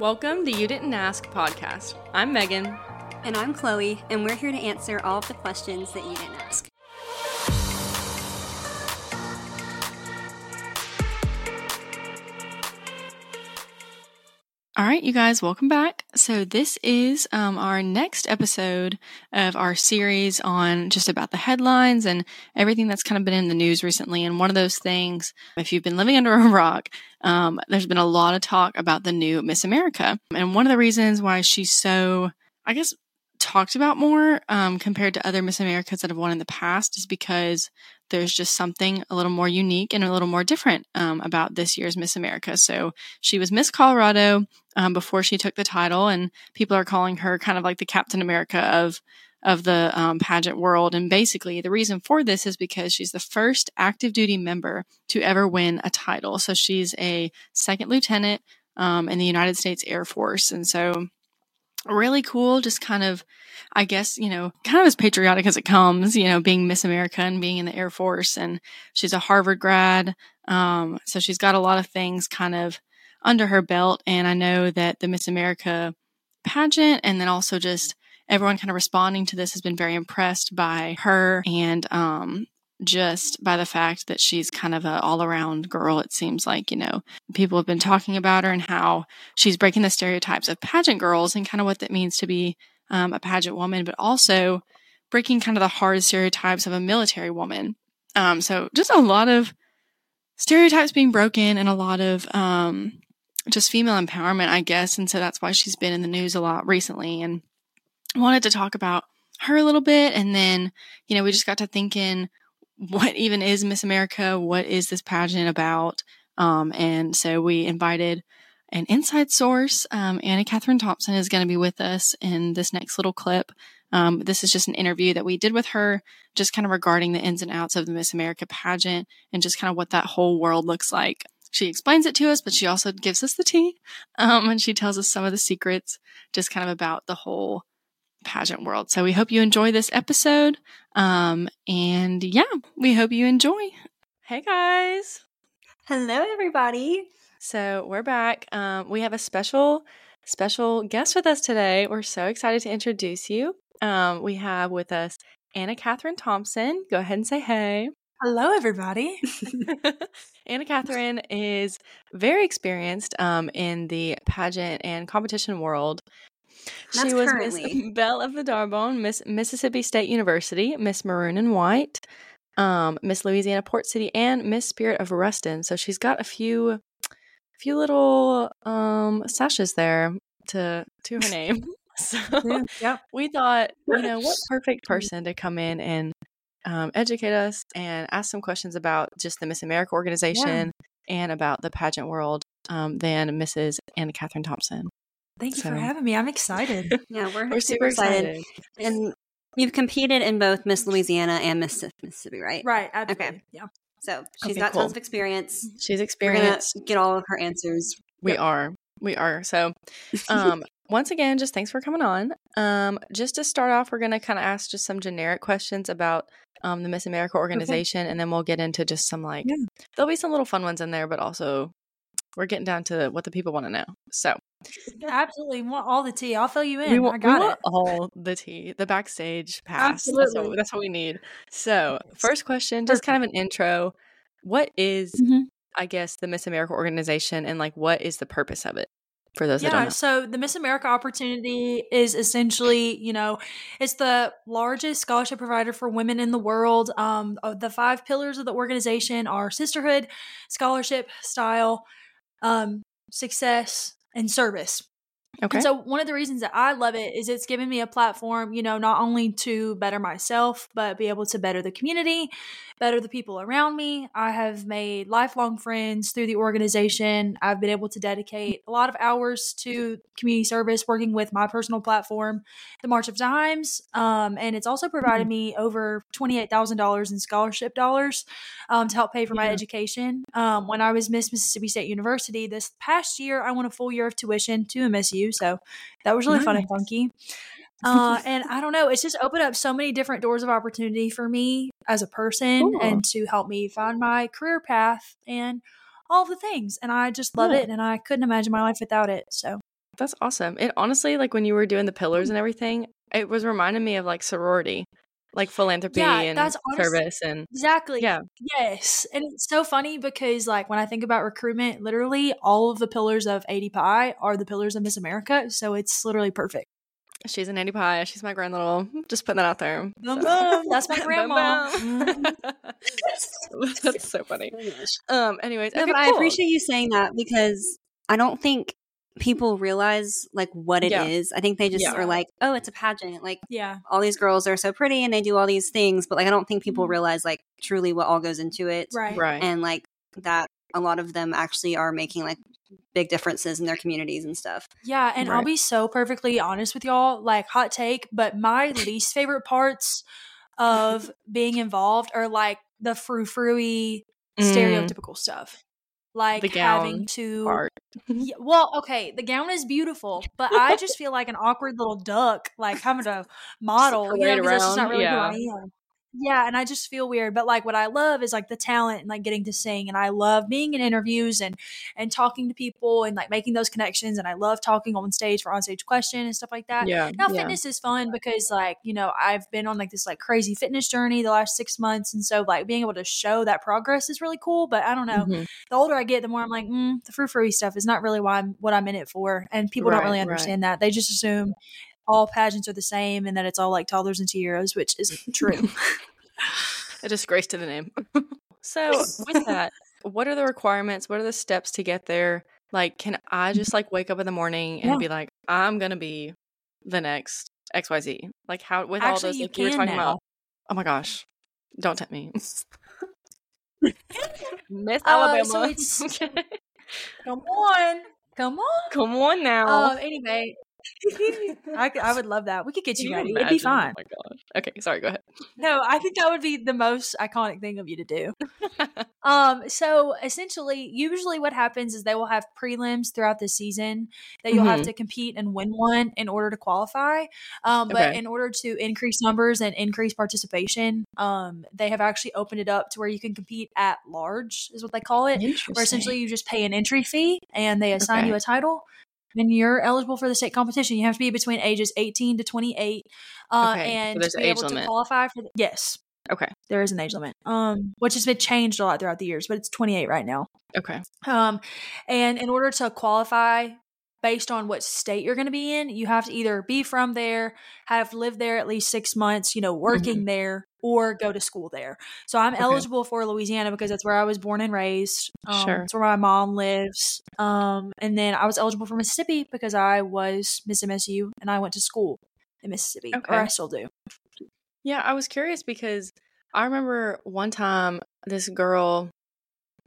Welcome to You Didn't Ask podcast. I'm Megan. And I'm Chloe, and we're here to answer all of the questions that you didn't ask. All right, you guys, welcome back. So, this is um, our next episode of our series on just about the headlines and everything that's kind of been in the news recently. And one of those things, if you've been living under a rock, um, there's been a lot of talk about the new Miss America. And one of the reasons why she's so, I guess, talked about more um, compared to other Miss Americas that have won in the past is because there's just something a little more unique and a little more different um, about this year's Miss America. So she was Miss Colorado um, before she took the title, and people are calling her kind of like the Captain America of of the um, pageant world. And basically, the reason for this is because she's the first active duty member to ever win a title. So she's a second lieutenant um, in the United States Air Force, and so really cool, just kind of, I guess, you know, kind of as patriotic as it comes, you know, being Miss America and being in the Air Force. And she's a Harvard grad. Um, so she's got a lot of things kind of under her belt. And I know that the Miss America pageant and then also just everyone kind of responding to this has been very impressed by her and um, just by the fact that she's kind of an all around girl. It seems like, you know, people have been talking about her and how she's breaking the stereotypes of pageant girls and kind of what that means to be um, a pageant woman, but also breaking kind of the hard stereotypes of a military woman. Um, so just a lot of stereotypes being broken and a lot of um, just female empowerment, I guess. And so that's why she's been in the news a lot recently and wanted to talk about her a little bit. And then, you know, we just got to thinking, what even is Miss America? What is this pageant about? Um, and so we invited an inside source. Um, Anna Katherine Thompson is going to be with us in this next little clip. Um, this is just an interview that we did with her, just kind of regarding the ins and outs of the Miss America pageant and just kind of what that whole world looks like. She explains it to us, but she also gives us the tea. Um, and she tells us some of the secrets, just kind of about the whole pageant world. So we hope you enjoy this episode. Um, and yeah, we hope you enjoy. Hey guys. Hello, everybody. So we're back. Um, we have a special, special guest with us today. We're so excited to introduce you. Um, we have with us Anna Katherine Thompson. Go ahead and say hey. Hello, everybody. Anna Katherine is very experienced um, in the pageant and competition world. That's she was currently. Miss Belle of the D'Arbonne, Miss Mississippi State University, Miss Maroon and White, um, Miss Louisiana Port City, and Miss Spirit of Ruston. So she's got a few, a few little um, sashes there to to her name. So Yeah, yep. we thought, you know, what perfect person to come in and um, educate us and ask some questions about just the Miss America organization and about the pageant world um, than Mrs. Anna Katherine Thompson. Thank you So- for having me. I'm excited. Yeah, we're, We're super excited. And you've competed in both Miss Louisiana and Miss Mississippi, right? right. Absolutely. Yeah. So she's Okay, got cool. tons of experience. She's We're experienced. get all of her answers. We Yep. are. We are. So, um, once again, just thanks for coming on. Um, just to start off, we're going to kind of ask just some generic questions about um, the Miss America organization, and then we'll get into just some like, Yeah. there'll be some little fun ones in there, but also we're getting down to what the people want to know. So, Absolutely. Want all the tea. I'll fill you in. we I want, we got want it. all the tea, the backstage pass. That's what, Absolutely. that's what we need. So, first question, just kind of an intro. What is, Mhm. I guess, the Miss America organization, and like, what is the purpose of it for those that don't Yeah, know? so the Miss America opportunity is essentially, you know, it's the largest scholarship provider for women in the world. Um, uh, the five pillars of the organization are sisterhood, scholarship, style, um, success, and service. Okay. And so one of the reasons that I love it is it's given me a platform, you know, not only to better myself, but be able to better the community, better the people around me. I have made lifelong friends through the organization. I've been able to dedicate a lot of hours to community service, working with my personal platform, the March of Dimes. Um, and it's also provided me over $28,000 in scholarship dollars um, to help pay for my education. Um, when I was Miss Mississippi State University this past year, I won a full year of tuition to MSU. So that was really fun and funky. Uh, and I don't know, it's just opened up so many different doors of opportunity for me as a person Cool. and to help me find my career path and all the things. And I just love Yeah. it. And I couldn't imagine my life without it. So That's awesome. It honestly, like when you were doing the pillars Mm. and everything, it was reminding me of like sorority, like philanthropy Yeah, and that's honest- service and Exactly. yeah. Yes. And it's so funny because like when I think about recruitment, literally all of the pillars of ADPi are the pillars of Miss America. So it's literally perfect. She's an ADPi. She's my grand little. Just putting that out there. So- That's my grandma. That's so funny. Um. Anyways, No, okay, but I appreciate you saying that because I don't think people realize like what it is. Yeah. I think they just Yeah. are like, oh, it's a pageant. Like Yeah. all these girls are so pretty and they do all these things, but like I don't think people realize like truly what all goes into it. Right. Right. And like that a lot of them actually are making like big differences in their communities and stuff. Yeah, and I'll be so perfectly honest with y'all, like hot take, but my least favorite parts of being involved are like the frou frou Mm. stereotypical stuff. Like The gown having to Part. Yeah, well, okay, the gown is beautiful, but I just feel like an awkward little duck, like having to model. You know, 'cause that's just not around, really yeah. who I am. Yeah, and I just feel weird. But like what I love is like the talent and like getting to sing and I love being in interviews and and talking to people and like making those connections and I love talking on stage for on stage question and stuff like that. Yeah. Now yeah. fitness is fun because like, you know, I've been on like this like crazy fitness journey the last six months. And so like being able to show that progress is really cool. But I don't know. Mhm. The older I get, the more I'm like, mm, the frou frou stuff is not really why I'm what I'm in it for. And people don't Right, really right. understand that. They just assume all pageants are the same and that it's all like toddlers and tiaras, which isn't true. a disgrace to the name. so with that, what are the requirements? What are the steps to get there? Like, can I just like wake up in the morning and Yeah. be like, I'm gonna be the next XYZ? Like how with all those you like you were talking now. about. Oh my gosh. Don't tempt me. Miss Uh, Alabama. so Come on. Come on. Come on now. Um, anyway, I, I would love that. We could get you you ready. It'd be imagine? fine. Oh my gosh. Okay, sorry, go ahead. No, I think that would be the most iconic thing of you to do. Um, so essentially, usually what happens is they will have prelims throughout the season that you'll have Mhm. to compete and win one in order to qualify. Um, but Okay. in order to increase numbers and increase participation, um, they have actually opened it up to where you can compete at large, is what they call it. Where essentially you just pay an entry fee and they assign Okay. you a title. And you're eligible for the state competition. You have to be between ages 18 to 28, uh, Okay, so and an be age able to qualify for the, yes, Okay. there is an age limit, um, which has been changed a lot throughout the years, but it's 28 right now. Okay. Um, and in order to qualify based on what state you're going to be in, you have to either be from there, have lived there at least six months, you know, working there, or go to school there. So I'm. Okay. eligible for Louisiana because that's where I was born and raised. Um, Sure. It's where my mom lives. Um, and then I was eligible for Mississippi because I was Miss MSU and I went to school in Mississippi, Okay. or I still do. Yeah, I was curious because I remember one time this girl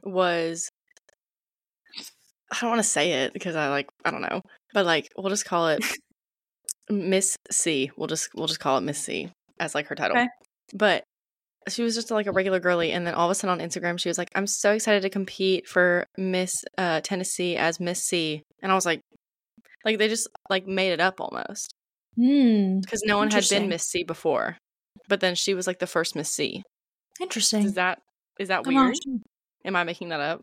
was I don't want to say it because I like I don't know, but like we'll just call it Miss C. We'll just we'll just call it Miss C as like her title. Okay. But she was just like a regular girly and then all of a sudden on Instagram she was like I'm so excited to compete for Miss uh Tennessee as Miss C. And I was like like they just like made it up almost Hmm. because no one had been Miss C before. But then she was like the first Miss C. Interesting. Is that is that I'm weird? sure. Am I making that up?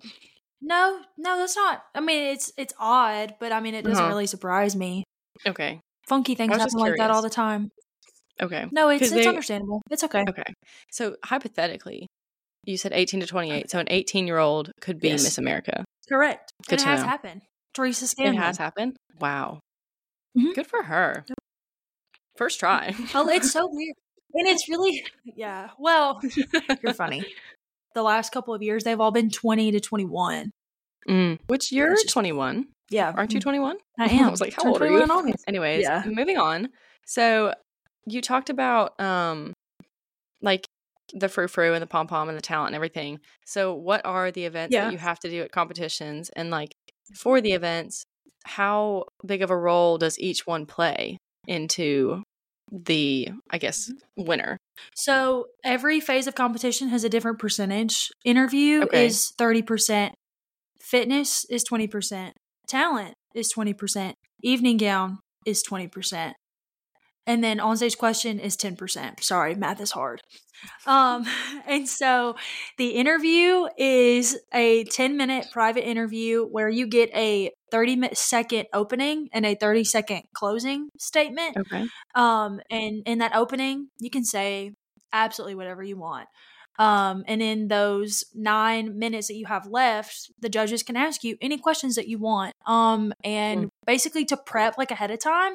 No, no, that's not. I mean, it's it's odd, but I mean, it doesn't Uh-huh. really surprise me. Okay. Funky things happen like that all the time. Okay. No, it's it's they- understandable. It's okay. Okay. So hypothetically, you said 18 to 28. So an 18 year old could be Yes. Miss America. Correct. Good and it has know. happened. Teresa Scanlan. It has happened. Wow. Mhm. Good for her. First try. Oh, it's so weird. And it's really yeah. Well, you're funny. The last couple of years, they've all been twenty to twenty-one. Mm. Which you're Which 21. Yeah, Aren't you 21? I am. I was like, how Turned old are you? in August. Anyways, Yeah. moving on. So you talked about um like the frou frou and the pom pom and the talent and everything. So what are the events Yeah. that you have to do at competitions and like for the events, how big of a role does each one play into the I guess winner? So every phase of competition has a different percentage. Interview Okay. is 30%, fitness is 20%, talent is 20%, evening gown is 20%. And then on stage question is 10%. Sorry, math is hard. Um, and so the interview is a 10 minute private interview where you get a 30 second opening and a 30 second closing statement. Okay. Um, and in that opening, you can say absolutely whatever you want. Um, and in those nine minutes that you have left, the judges can ask you any questions that you want. Um, and mm. basically to prep like ahead of time,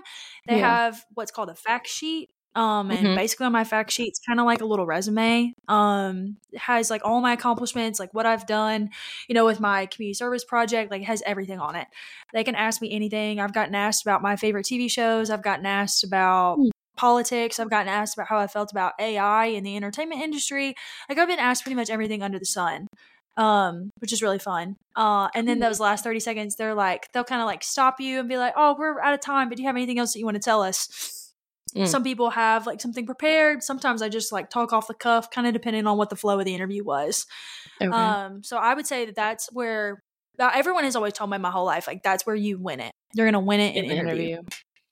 they yeah. have what's called a fact sheet. Um, and mm-hmm. basically on my fact sheet, it's kind of like a little resume. Um, it has like all my accomplishments, like what I've done, you know, with my community service project, like it has everything on it. They can ask me anything. I've gotten asked about my favorite TV shows. I've gotten asked about mm politics. I've gotten asked about how I felt about AI in the entertainment industry. Like I've been asked pretty much everything under the sun. Um, which is really fun. Uh, and then those last 30 seconds, they're like, they'll kind of like stop you and be like, oh, we're out of time, but do you have anything else that you want to tell us? Mm. Some people have like something prepared. Sometimes I just like talk off the cuff, kind of depending on what the flow of the interview was. Okay. Um, so I would say that that's where uh, everyone has always told me my whole life, like that's where you win it. You're gonna win it in, in interview. interview.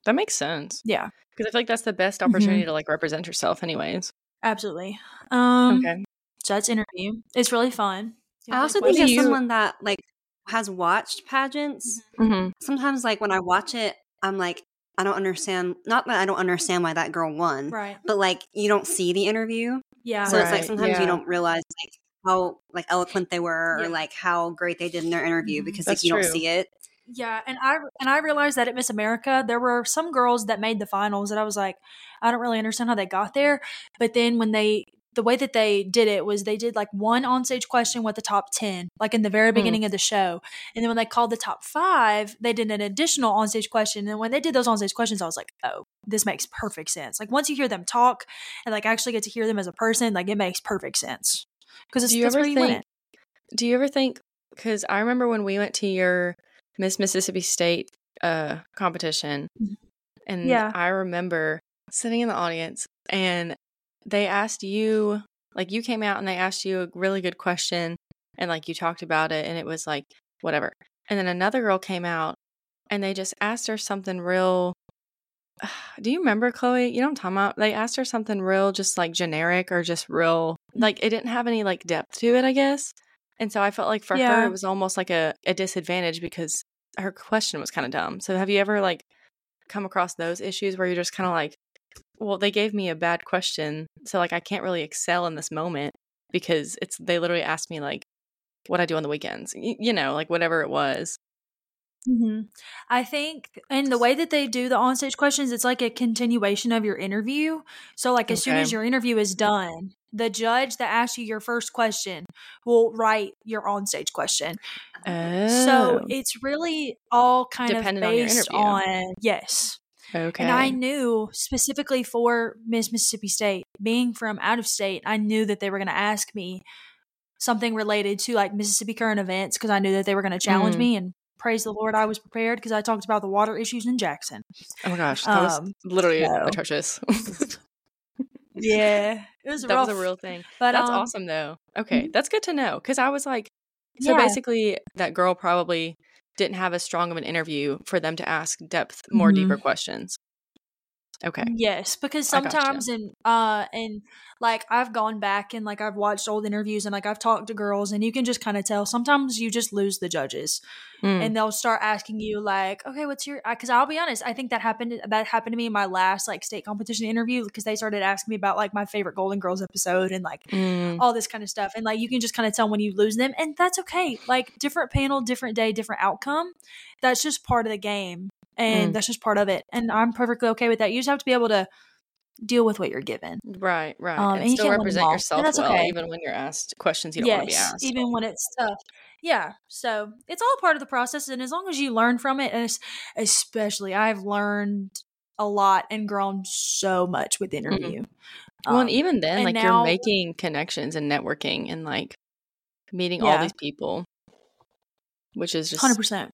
That makes sense. Yeah. Because I feel like that's the best opportunity mm-hmm. to like represent yourself, anyways. Absolutely. Um, okay. So that's interview. It's really fun. I also think as you... someone that like has watched pageants, mm-hmm. mm-hmm. sometimes like when I watch it, I'm like, I don't understand. Not that I don't understand why that girl won, right? But like you don't see the interview, yeah. So right. it's like sometimes yeah. you don't realize like how like eloquent they were, yeah. or like how great they did in their interview mm-hmm. because That's like you true. don't see it. Yeah, and I and I realized that at Miss America there were some girls that made the finals that I was like, I don't really understand how they got there. But then when they the way that they did it was they did like one onstage question with the top 10 like in the very hmm. beginning mm. of the show and then when they called the top five they did an additional onstage question and when they did those onstage questions i was like oh this makes perfect sense like once you hear them talk and like actually get to hear them as a person like it makes perfect sense because it's do you ever think do you ever think because i remember when we went to your Miss Mississippi State uh competition. Mm-hmm. And yeah. I remember sitting in the audience and they asked you like you came out and they asked you a really good question and like you talked about it and it was like whatever. And then another girl came out and they just asked her something real do you remember Chloe? You know I'm talking about? They asked her something real just like generic or just real mm. like it didn't have any like depth to it, I guess. And so I felt like for yeah. her it was almost like a, a disadvantage because her question was kind of dumb. So have you ever like come across those issues where you're just kind of like, well, they gave me a bad question, so like I can't really excel in this moment because it's they literally asked me like what I do on the weekends, y- you know, like whatever it was. Mm-hmm. I think, and the way that they do the onstage questions, it's like a continuation of your interview. So, like, as okay. soon as your interview is done, the judge that asks you your first question will write your onstage question. Oh. So it's really all kind Dependent of based on, on, yes. Okay. And I knew specifically for Miss Mississippi State, being from out of state, I knew that they were going to ask me something related to like Mississippi current events because I knew that they were going to challenge mm. me and praise the Lord I was prepared because I talked about the water issues in Jackson. Oh my gosh, that um, was literally so. atrocious. yeah, it was. That rough. was a real thing. But that's um, awesome, though. Okay, mm-hmm. that's good to know because I was like, so yeah. basically, that girl probably didn't have as strong of an interview for them to ask depth, more mm-hmm. deeper questions. Okay. Yes, because sometimes in uh and like I've gone back and like I've watched old interviews and like I've talked to girls and you can just kind of tell sometimes you just lose the judges mm. and they'll start asking you like okay what's your because I'll be honest I think that happened that happened to me in my last like state competition interview because they started asking me about like my favorite Golden Girls episode and like mm. all this kind of stuff and like you can just kind of tell when you lose them and that's okay like different panel different day different outcome that's just part of the game and mm. that's just part of it. And I'm perfectly okay with that. You just have to be able to deal with what you're given. Right, right. Um, and, and still represent yourself that's well, okay. even when you're asked questions you don't yes, want to be asked. Even when it's tough. Yeah. So it's all part of the process. And as long as you learn from it, and especially I've learned a lot and grown so much with mm-hmm. interview. Mm-hmm. well, and even then, and like now, you're making connections and networking and like meeting yeah. all these people, which is just 100%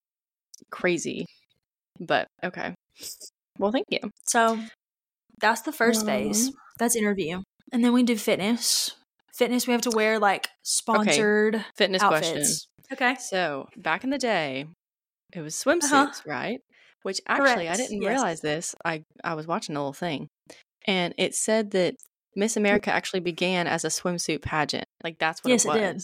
crazy. But okay. Well, thank you. So that's the first um, phase. That's interview. And then we do fitness. Fitness, we have to wear like sponsored okay. fitness outfits. question. Okay. So back in the day, it was swimsuits, uh-huh. right? Which actually, Correct. I didn't yes. realize this. I I was watching a little thing, and it said that Miss America actually began as a swimsuit pageant. Like that's what yes, it was. It did.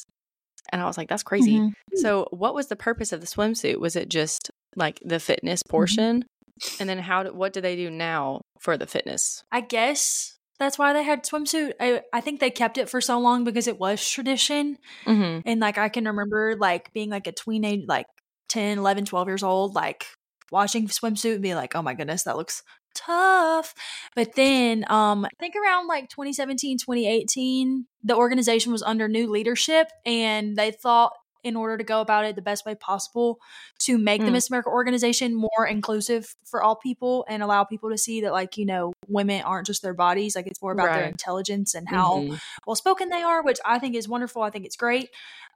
And I was like, that's crazy. Mm-hmm. So, what was the purpose of the swimsuit? Was it just like the fitness mm-hmm. portion? Mm-hmm. And then how? Do, what do they do now for the fitness? I guess that's why they had swimsuit. I, I think they kept it for so long because it was tradition. Mm-hmm. And like I can remember like being like a teenage, like 10, 11, 12 years old, like watching swimsuit and being like, oh my goodness, that looks tough. But then um I think around like 2017, 2018, the organization was under new leadership and they thought in order to go about it the best way possible to make mm. the Miss America organization more inclusive for all people and allow people to see that like, you know, women aren't just their bodies, like it's more about right. their intelligence and how mm-hmm. well spoken they are, which I think is wonderful. I think it's great.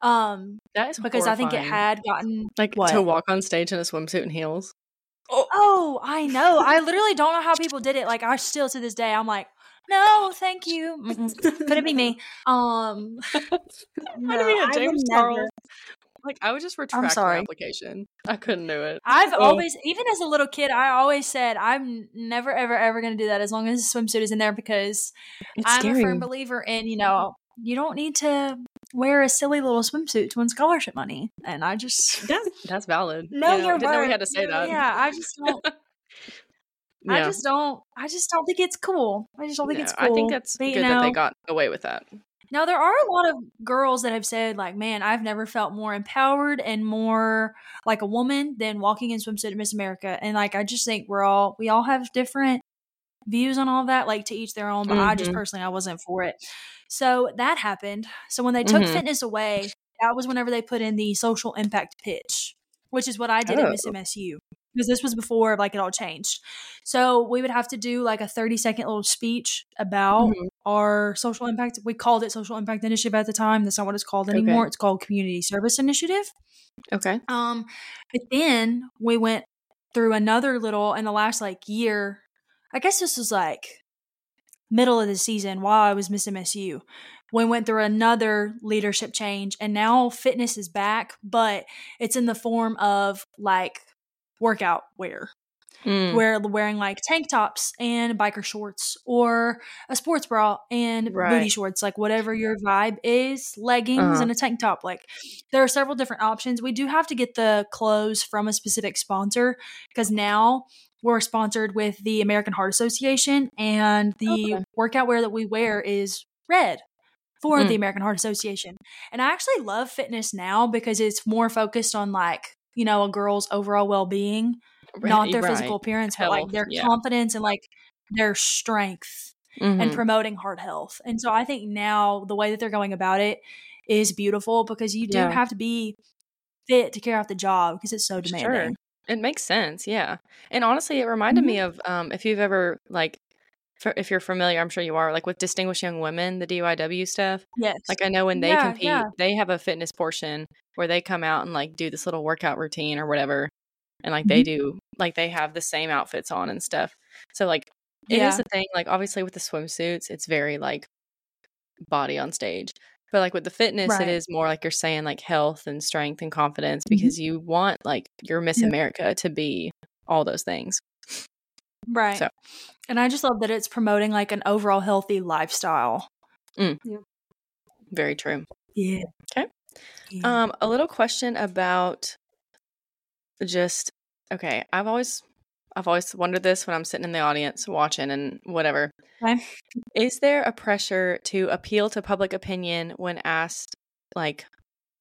Um that is because horrifying. I think it had gotten like what? to walk on stage in a swimsuit and heels. Oh. oh, I know. I literally don't know how people did it. Like I still to this day, I'm like, no, thank you. Could it be me? Um, no, I mean, James Charles. Never. Like I would just retract I'm sorry. application. I couldn't do it. I've oh. always, even as a little kid, I always said I'm never, ever, ever going to do that as long as the swimsuit is in there because it's I'm scary. a firm believer in you know you don't need to wear a silly little swimsuit to win scholarship money. And I just that's that's valid. No, yeah, you're didn't right. know we had to say that. Yeah, I just don't. yeah. I just don't. I just don't think it's cool. I just don't think no, it's cool. I think that's but, good know, that they got away with that. Now there are a lot of girls that have said like, "Man, I've never felt more empowered and more like a woman than walking in swimsuit at Miss America." And like, I just think we're all we all have different views on all that. Like to each their own. But mm-hmm. I just mm-hmm. personally, I wasn't for it. So that happened. So when they took mm-hmm. fitness away, that was whenever they put in the social impact pitch, which is what I did oh. at Miss MSU because this was before like it all changed. So we would have to do like a 30 second little speech about mm-hmm. our social impact. We called it social impact initiative at the time. That's not what it's called anymore. Okay. It's called community service initiative. Okay. Um but then we went through another little in the last like year. I guess this was like middle of the season while I was Miss MSU. We went through another leadership change and now fitness is back, but it's in the form of like workout wear. Mm. Where wearing like tank tops and biker shorts or a sports bra and right. booty shorts, like whatever your vibe is, leggings uh-huh. and a tank top. Like there are several different options. We do have to get the clothes from a specific sponsor because now we're sponsored with the American Heart Association, and the okay. workout wear that we wear is red for mm. the American Heart Association. And I actually love fitness now because it's more focused on like, you know, a girl's overall well being, right, not their right. physical appearance, health, but like their yeah. confidence and like their strength mm-hmm. and promoting heart health. And so I think now the way that they're going about it is beautiful because you do yeah. have to be fit to carry out the job because it's so demanding. Sure. It makes sense, yeah. And honestly, it reminded mm-hmm. me of um, if you've ever like, if you're familiar, I'm sure you are, like with Distinguished Young Women, the DYW stuff. Yes. Like I know when they yeah, compete, yeah. they have a fitness portion where they come out and like do this little workout routine or whatever, and like mm-hmm. they do, like they have the same outfits on and stuff. So like it yeah. is a thing. Like obviously with the swimsuits, it's very like body on stage. But like with the fitness, right. it is more like you're saying like health and strength and confidence mm-hmm. because you want like your Miss. America to be all those things. Right. So. And I just love that it's promoting like an overall healthy lifestyle. Mm. Yeah. Very true. Yeah. Okay. Yeah. Um, a little question about just okay. I've always I've always wondered this when I'm sitting in the audience watching and whatever. Okay. Is there a pressure to appeal to public opinion when asked like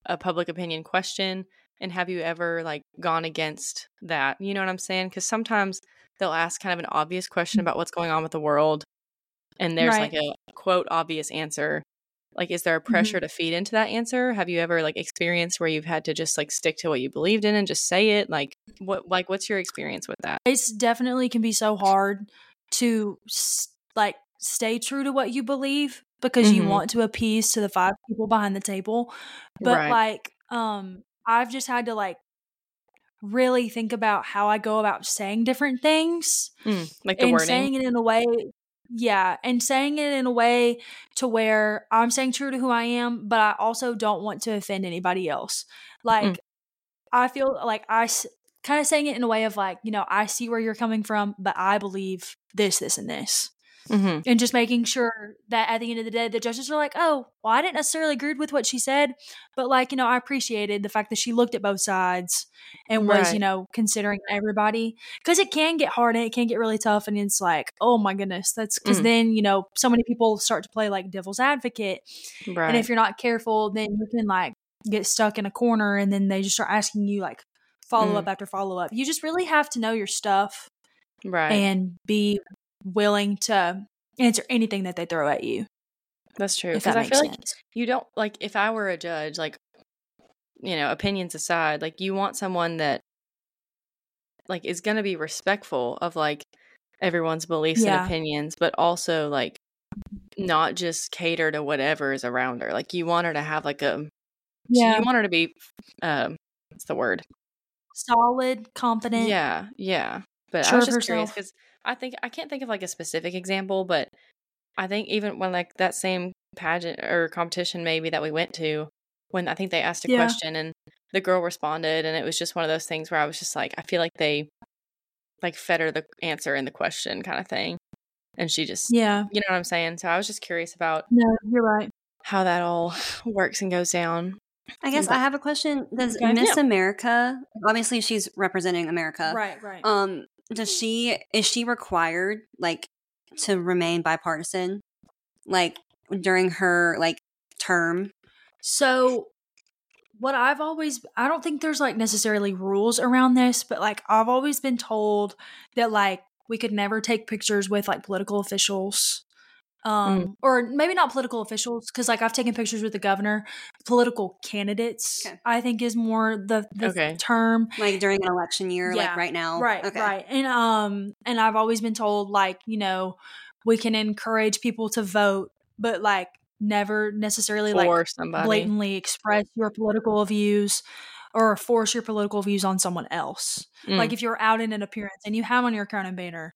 a public opinion question? And have you ever like gone against that? You know what I'm saying? Because sometimes they'll ask kind of an obvious question about what's going on with the world, and there's right. like a quote obvious answer, like is there a mm-hmm. pressure mm-hmm. to feed into that answer have you ever like experienced where you've had to just like stick to what you believed in and just say it like what like what's your experience with that it's definitely can be so hard to like stay true to what you believe because mm-hmm. you want to appease to the five people behind the table but right. like um i've just had to like really think about how I go about saying different things. Mm, like the and wording. saying it in a way yeah, and saying it in a way to where I'm saying true to who I am, but I also don't want to offend anybody else. Like, mm. I feel like I, kind of saying it in a way of like, you know, I see where you're coming from, but I believe this, this, and this. Mm-hmm. And just making sure that at the end of the day, the judges are like, oh, well, I didn't necessarily agree with what she said, but like, you know, I appreciated the fact that she looked at both sides and was, right. you know, considering everybody. Because it can get hard and it can get really tough. And it's like, oh my goodness, that's because mm. then, you know, so many people start to play like devil's advocate. Right. And if you're not careful, then you can like get stuck in a corner and then they just start asking you like follow mm. up after follow up. You just really have to know your stuff. Right. And be willing to answer anything that they throw at you. That's true. Because I feel sense. like you don't like if I were a judge, like you know, opinions aside, like you want someone that like is going to be respectful of like everyone's beliefs yeah. and opinions, but also like not just cater to whatever is around her. Like you want her to have like a yeah, you want her to be um, what's the word? Solid, confident. Yeah, yeah. But sure I was just curious because I think I can't think of like a specific example, but I think even when like that same pageant or competition maybe that we went to, when I think they asked a yeah. question and the girl responded, and it was just one of those things where I was just like, I feel like they like fed her the answer in the question kind of thing, and she just yeah, you know what I'm saying. So I was just curious about no, you're right how that all works and goes down. I guess I have a question. Does okay. Miss yeah. America obviously she's representing America. Right, right. Um does mm-hmm. she is she required like to remain bipartisan like during her like term? So what i've always i don't think there's like necessarily rules around this but like i've always been told that like we could never take pictures with like political officials um mm. or maybe not political officials because like i've taken pictures with the governor political candidates okay. i think is more the, the okay. term like during an election year yeah, like right now right okay. right and um and i've always been told like you know we can encourage people to vote but like never necessarily For like somebody. blatantly express your political views or force your political views on someone else. Mm. Like if you're out in an appearance and you have on your crown and banner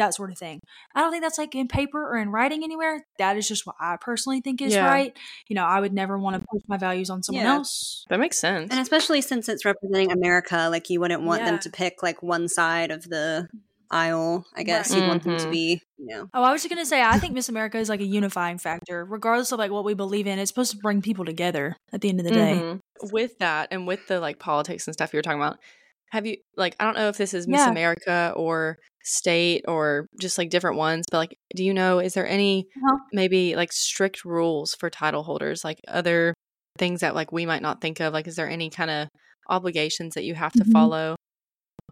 that sort of thing. I don't think that's like in paper or in writing anywhere. That is just what I personally think is yeah. right. You know, I would never want to push my values on someone yeah. else. That makes sense. And especially since it's representing America, like you wouldn't want yeah. them to pick like one side of the aisle. I guess right. you'd mm-hmm. want them to mm-hmm. be, you know. Oh, I was just gonna say, I think Miss America is like a unifying factor, regardless of like what we believe in. It's supposed to bring people together at the end of the day. Mm-hmm. With that, and with the like politics and stuff you were talking about, have you like I don't know if this is Miss yeah. America or state or just like different ones, but like do you know is there any uh-huh. maybe like strict rules for title holders like other things that like we might not think of like is there any kind of obligations that you have to mm-hmm. follow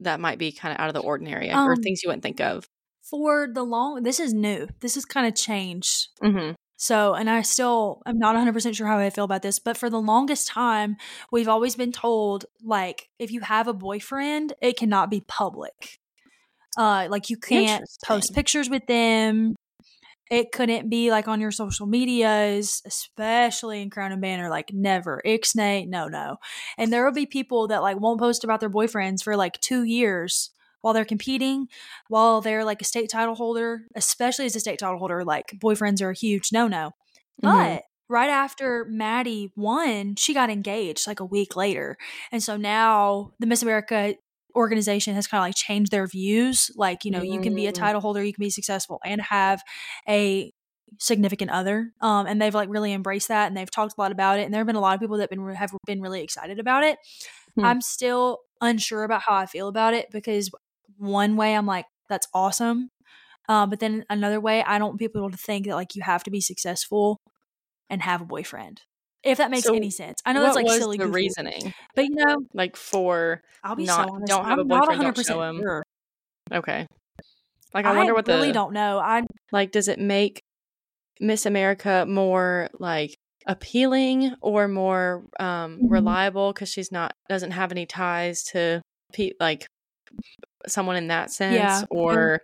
that might be kind of out of the ordinary um, or things you wouldn't think of? For the long this is new. This is kind of changed. hmm so, and I still i'm not 100% sure how I feel about this, but for the longest time, we've always been told like if you have a boyfriend, it cannot be public. Uh like you can't post pictures with them. It couldn't be like on your social medias, especially in Crown and Banner, like never. Ixnay, no, no. And there will be people that like won't post about their boyfriends for like two years while they're competing, while they're like a state title holder, especially as a state title holder, like boyfriends are a huge no no. Mm-hmm. But right after Maddie won, she got engaged like a week later. And so now the Miss America organization has kind of like changed their views. Like, you know, mm-hmm. you can be a mm. title holder, you can be successful and have a significant other. Um, and they've like really embraced that and they've talked a lot about it. And there have been a lot of people that have been, have been really excited about it. Hmm. I'm still unsure about how I feel about it because one way I'm like, that's awesome. Uh, but then another way, I don't want people to think that like you have to be successful and have a boyfriend. If that makes so any sense, I know that's like silly. The goofy, reasoning, but you know, like for I'll be not, so honest, don't have I'm a boyfriend, don't show him. Sure. Okay, like I, I wonder what really the, really don't know. I like. Does it make Miss America more like appealing or more um, mm-hmm. reliable because she's not doesn't have any ties to pe- like someone in that sense yeah. or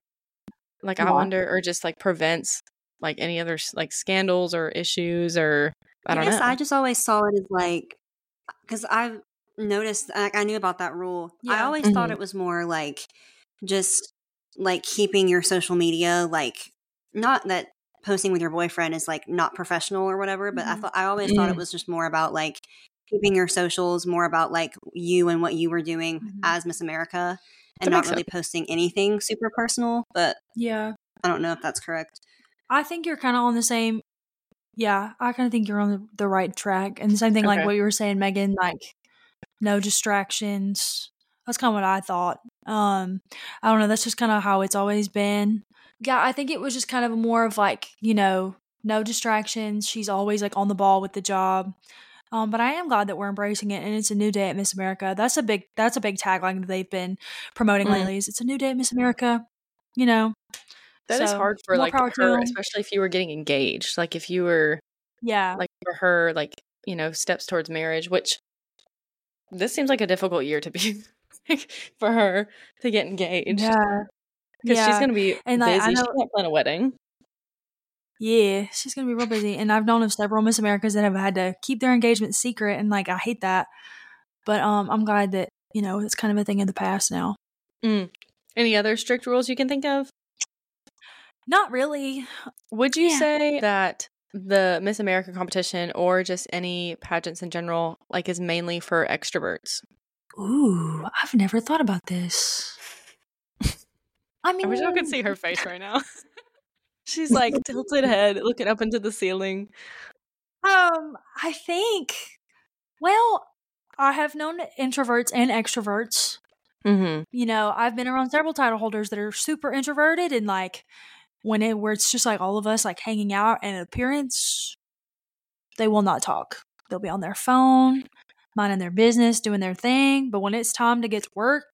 like yeah. i wonder or just like prevents like any other like scandals or issues or i don't I guess know i just always saw it as like because i've noticed like, i knew about that rule yeah. i always mm-hmm. thought it was more like just like keeping your social media like not that posting with your boyfriend is like not professional or whatever but mm-hmm. i thought i always mm-hmm. thought it mm. was just more about like keeping your socials more about like you and what you were doing mm-hmm. as Miss America and not really sense. posting anything super personal. But yeah, I don't know if that's correct. I think you're kind of on the same. Yeah, I kind of think you're on the, the, right track. And the same thing, okay. like what you were saying, Megan, like no distractions. That's kind of what I thought. Um, I don't know. That's just kind of how it's always been. Yeah, I think it was just kind of more of like, you know, no distractions. She's always like on the ball with the job. Um, but I am glad that we're embracing it, and it's a new day at Miss America. That's a big that's a big tagline that they've been promoting mm. lately. Is it's a new day at Miss America. You know, that so, is hard for like her, especially if you were getting engaged. Like if you were, yeah, like for her, like you know, steps towards marriage. Which this seems like a difficult year to be for her to get engaged. Yeah, because yeah. she's gonna be and like, busy. I know, she can't plan a wedding. Yeah, she's gonna be real busy. And I've known of several Miss Americas that have had to keep their engagement secret, and like I hate that. But um, I'm glad that you know it's kind of a thing of the past now. Mm. Any other strict rules you can think of? Not really. Would you yeah. say that the Miss America competition or just any pageants in general like is mainly for extroverts? Ooh, I've never thought about this. I mean, I wish I could see her face right now. She's like tilted head, looking up into the ceiling. Um, I think. Well, I have known introverts and extroverts. Mm-hmm. You know, I've been around several title holders that are super introverted and like when it where it's just like all of us like hanging out and appearance, they will not talk. They'll be on their phone, minding their business, doing their thing. But when it's time to get to work,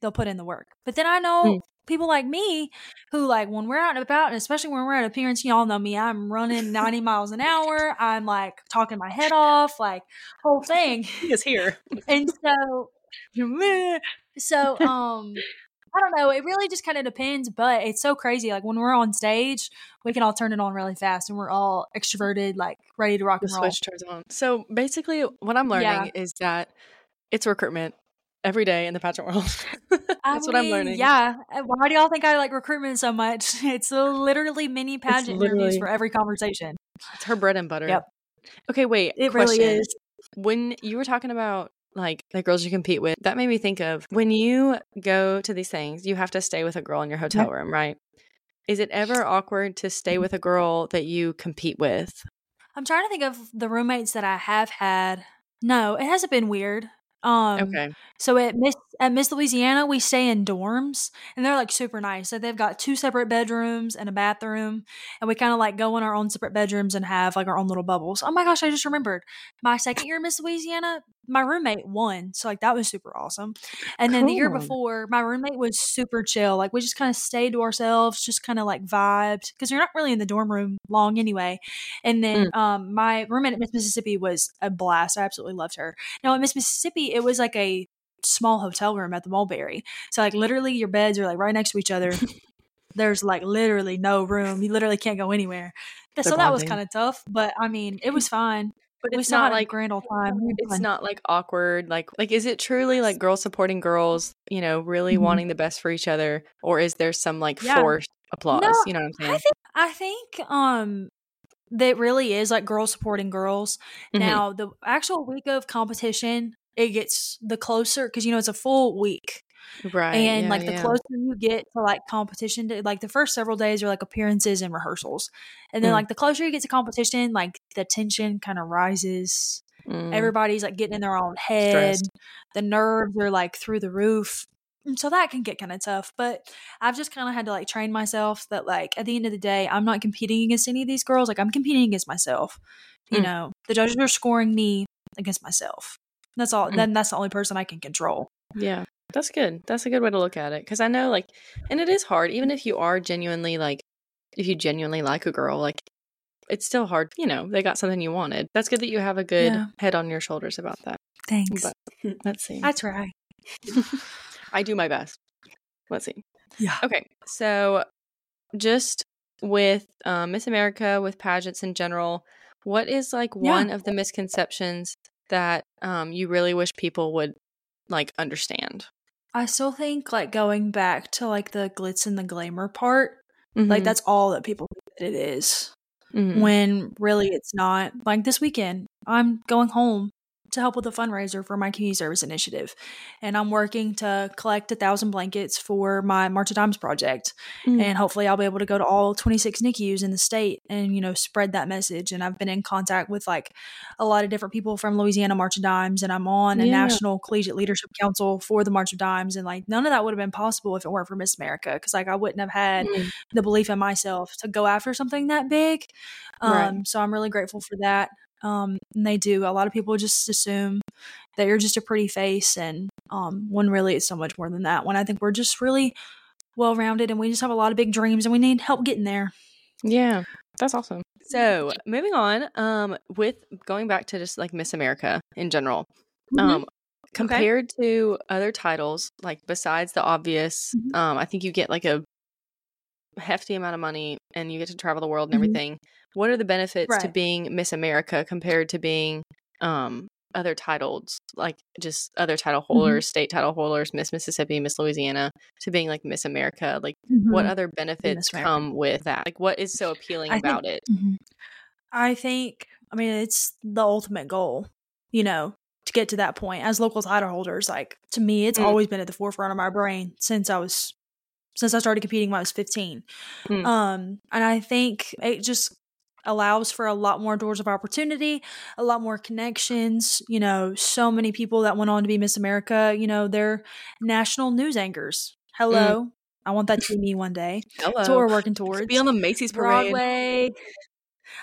they'll put in the work. But then I know mm people like me who like when we're out and about and especially when we're at appearance y'all know me i'm running 90 miles an hour i'm like talking my head off like whole thing he is here and so so um I don't know. It really just kind of depends, but it's so crazy. Like when we're on stage, we can all turn it on really fast, and we're all extroverted, like ready to rock the and roll. Switch turns on. So basically, what I'm learning yeah. is that it's recruitment every day in the pageant world. That's I what I'm learning. Yeah. Uh, why do y'all think I like recruitment so much? It's literally mini pageant literally, interviews for every conversation. It's her bread and butter. Yep. Okay, wait. It question. really is. When you were talking about like the girls you compete with, that made me think of when you go to these things, you have to stay with a girl in your hotel room, right? Is it ever awkward to stay with a girl that you compete with? I'm trying to think of the roommates that I have had. No, it hasn't been weird. Um, okay. So at Miss at Miss Louisiana, we stay in dorms, and they're like super nice. So they've got two separate bedrooms and a bathroom, and we kind of like go in our own separate bedrooms and have like our own little bubbles. Oh my gosh, I just remembered my second year Miss Louisiana, my roommate won, so like that was super awesome. And then cool. the year before, my roommate was super chill. Like we just kind of stayed to ourselves, just kind of like vibed because you're not really in the dorm room long anyway. And then mm. um, my roommate at Miss Mississippi was a blast. I absolutely loved her. Now at Miss Mississippi, it was like a small hotel room at the Mulberry. So like literally your beds are like right next to each other. There's like literally no room. You literally can't go anywhere. so bonding. that was kind of tough, but I mean, it was fine. But it's not like grand old time. It's not like awkward. Like like is it truly like girls supporting girls, you know, really mm-hmm. wanting the best for each other or is there some like yeah. forced applause, no, you know what I'm saying? I think I think um that really is like girls supporting girls. Mm-hmm. Now, the actual week of competition, it gets the closer because you know it's a full week right and yeah, like the yeah. closer you get to like competition to, like the first several days are like appearances and rehearsals and then mm. like the closer you get to competition like the tension kind of rises mm. everybody's like getting in their own head Stressed. the nerves are like through the roof and so that can get kind of tough but i've just kind of had to like train myself that like at the end of the day i'm not competing against any of these girls like i'm competing against myself you mm. know the judges are scoring me against myself that's all. Mm. Then that's the only person I can control. Yeah. That's good. That's a good way to look at it. Cause I know, like, and it is hard, even if you are genuinely, like, if you genuinely like a girl, like, it's still hard. You know, they got something you wanted. That's good that you have a good yeah. head on your shoulders about that. Thanks. But let's see. I try. I do my best. Let's see. Yeah. Okay. So, just with um, Miss America, with pageants in general, what is like yeah. one of the misconceptions that um, you really wish people would like understand? I still think like going back to like the glitz and the glamour part, mm-hmm. like that's all that people think it is. Mm-hmm. When really it's not. Like this weekend, I'm going home to help with a fundraiser for my community service initiative. And I'm working to collect a thousand blankets for my March of Dimes project. Mm. And hopefully I'll be able to go to all 26 NICUs in the state and, you know, spread that message. And I've been in contact with like a lot of different people from Louisiana March of Dimes. And I'm on a national collegiate leadership council for the March of Dimes. And like none of that would have been possible if it weren't for Miss America. Cause like I wouldn't have had mm. the belief in myself to go after something that big. Um, right. So I'm really grateful for that. Um, and they do. A lot of people just assume that you're just a pretty face, and um, when really it's so much more than that. When I think we're just really well rounded, and we just have a lot of big dreams, and we need help getting there. Yeah, that's awesome. So moving on, um, with going back to just like Miss America in general, mm-hmm. um, compared okay. to other titles, like besides the obvious, mm-hmm. um, I think you get like a hefty amount of money and you get to travel the world and mm-hmm. everything. What are the benefits right. to being Miss America compared to being um other titles like just other title mm-hmm. holders, mm-hmm. state title holders, Miss Mississippi, Miss Louisiana to being like Miss America? Like mm-hmm. what other benefits come with that? Like what is so appealing I about think, it? Mm-hmm. I think I mean it's the ultimate goal, you know, to get to that point as local title holders like to me it's mm. always been at the forefront of my brain since i was since I started competing when I was 15. Mm. Um, and I think it just allows for a lot more doors of opportunity, a lot more connections. You know, so many people that went on to be Miss America, you know, they're national news anchors. Hello. Mm. I want that to be me one day. Hello. That's what we're working towards. Be on the Macy's parade. Broadway.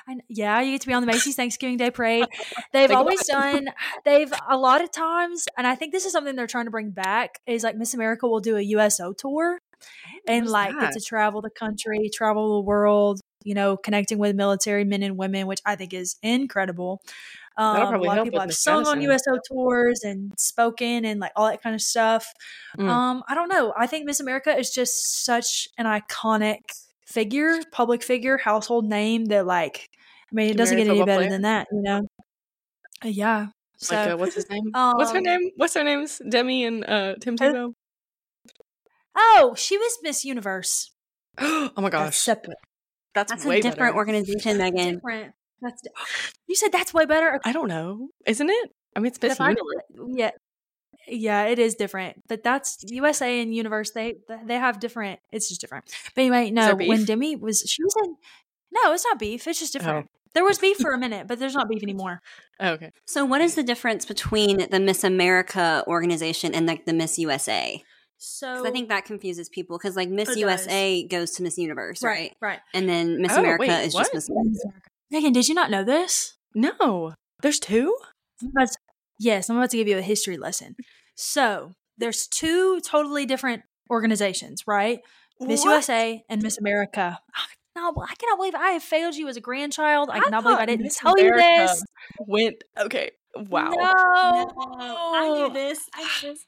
I, yeah, you get to be on the Macy's Thanksgiving Day parade. They've always done. They've a lot of times, and I think this is something they're trying to bring back. Is like Miss America will do a USO tour, and like that? get to travel the country, travel the world. You know, connecting with military men and women, which I think is incredible. Um, a lot of people have sung on USO tours and spoken and like all that kind of stuff. Mm. Um, I don't know. I think Miss America is just such an iconic figure, public figure, household name that like I mean it doesn't get any better player? than that, you know. Yeah. So, like uh, what's his name? Um, what's her um name? What's her name's Demi and uh, Tim Tebow. Oh, she was Miss Universe. oh my gosh. That's separate. That's, that's a different better. organization, Megan. Different. That's di- you said that's way better. I don't know, isn't it? I mean, it's Miss Universe. Yeah, yeah, it is different. But that's USA and Universe. They they have different. It's just different. But anyway, no. When Demi was, she was in. No, it's not beef. It's just different. Oh. There was beef for a minute, but there's not beef anymore. Oh, okay. So, what is the difference between the Miss America organization and like the Miss USA? So I think that confuses people because like Miss USA goes to Miss Universe, right? Right. right. And then Miss oh, America wait, is what? just Miss America. Megan, did you not know this? No. There's two? But yes, I'm about to give you a history lesson. So there's two totally different organizations, right? Miss USA and Miss America. No, I cannot believe I have failed you as a grandchild. I, I cannot believe I didn't Miss tell America you this. Went okay. Wow. No. no. I knew this. I knew this.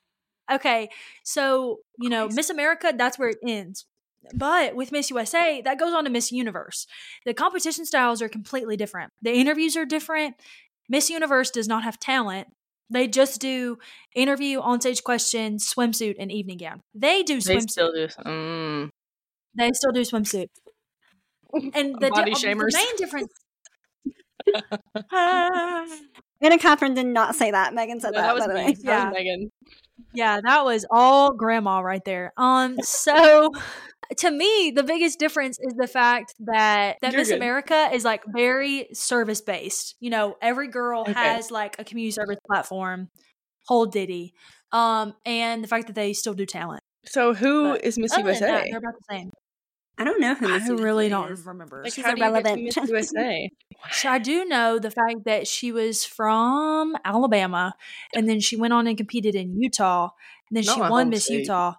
Okay, so you know, Miss America, that's where it ends. But with Miss USA, that goes on to Miss Universe. The competition styles are completely different. The interviews are different. Miss Universe does not have talent. They just do interview, onstage question, swimsuit, and evening gown. They do swimsuit. They still do. Mm. They still do swimsuit. And the, Body di- shamers. the main difference. Anna Katherine did not say that. Megan said no, that, that by the way. Yeah. Megan. Yeah, that was all grandma right there. Um, so to me, the biggest difference is the fact that that Miss America is like very service based. You know, every girl okay. has like a community service platform, whole ditty. Um, and the fact that they still do talent. So who but is Miss USA? That, they're about the same. I don't know who Miss I really don't is. remember. Like, She's irrelevant. Miss USA. so I do know the fact that she was from Alabama, and then she went on and competed in Utah, and then Not she won Miss state. Utah,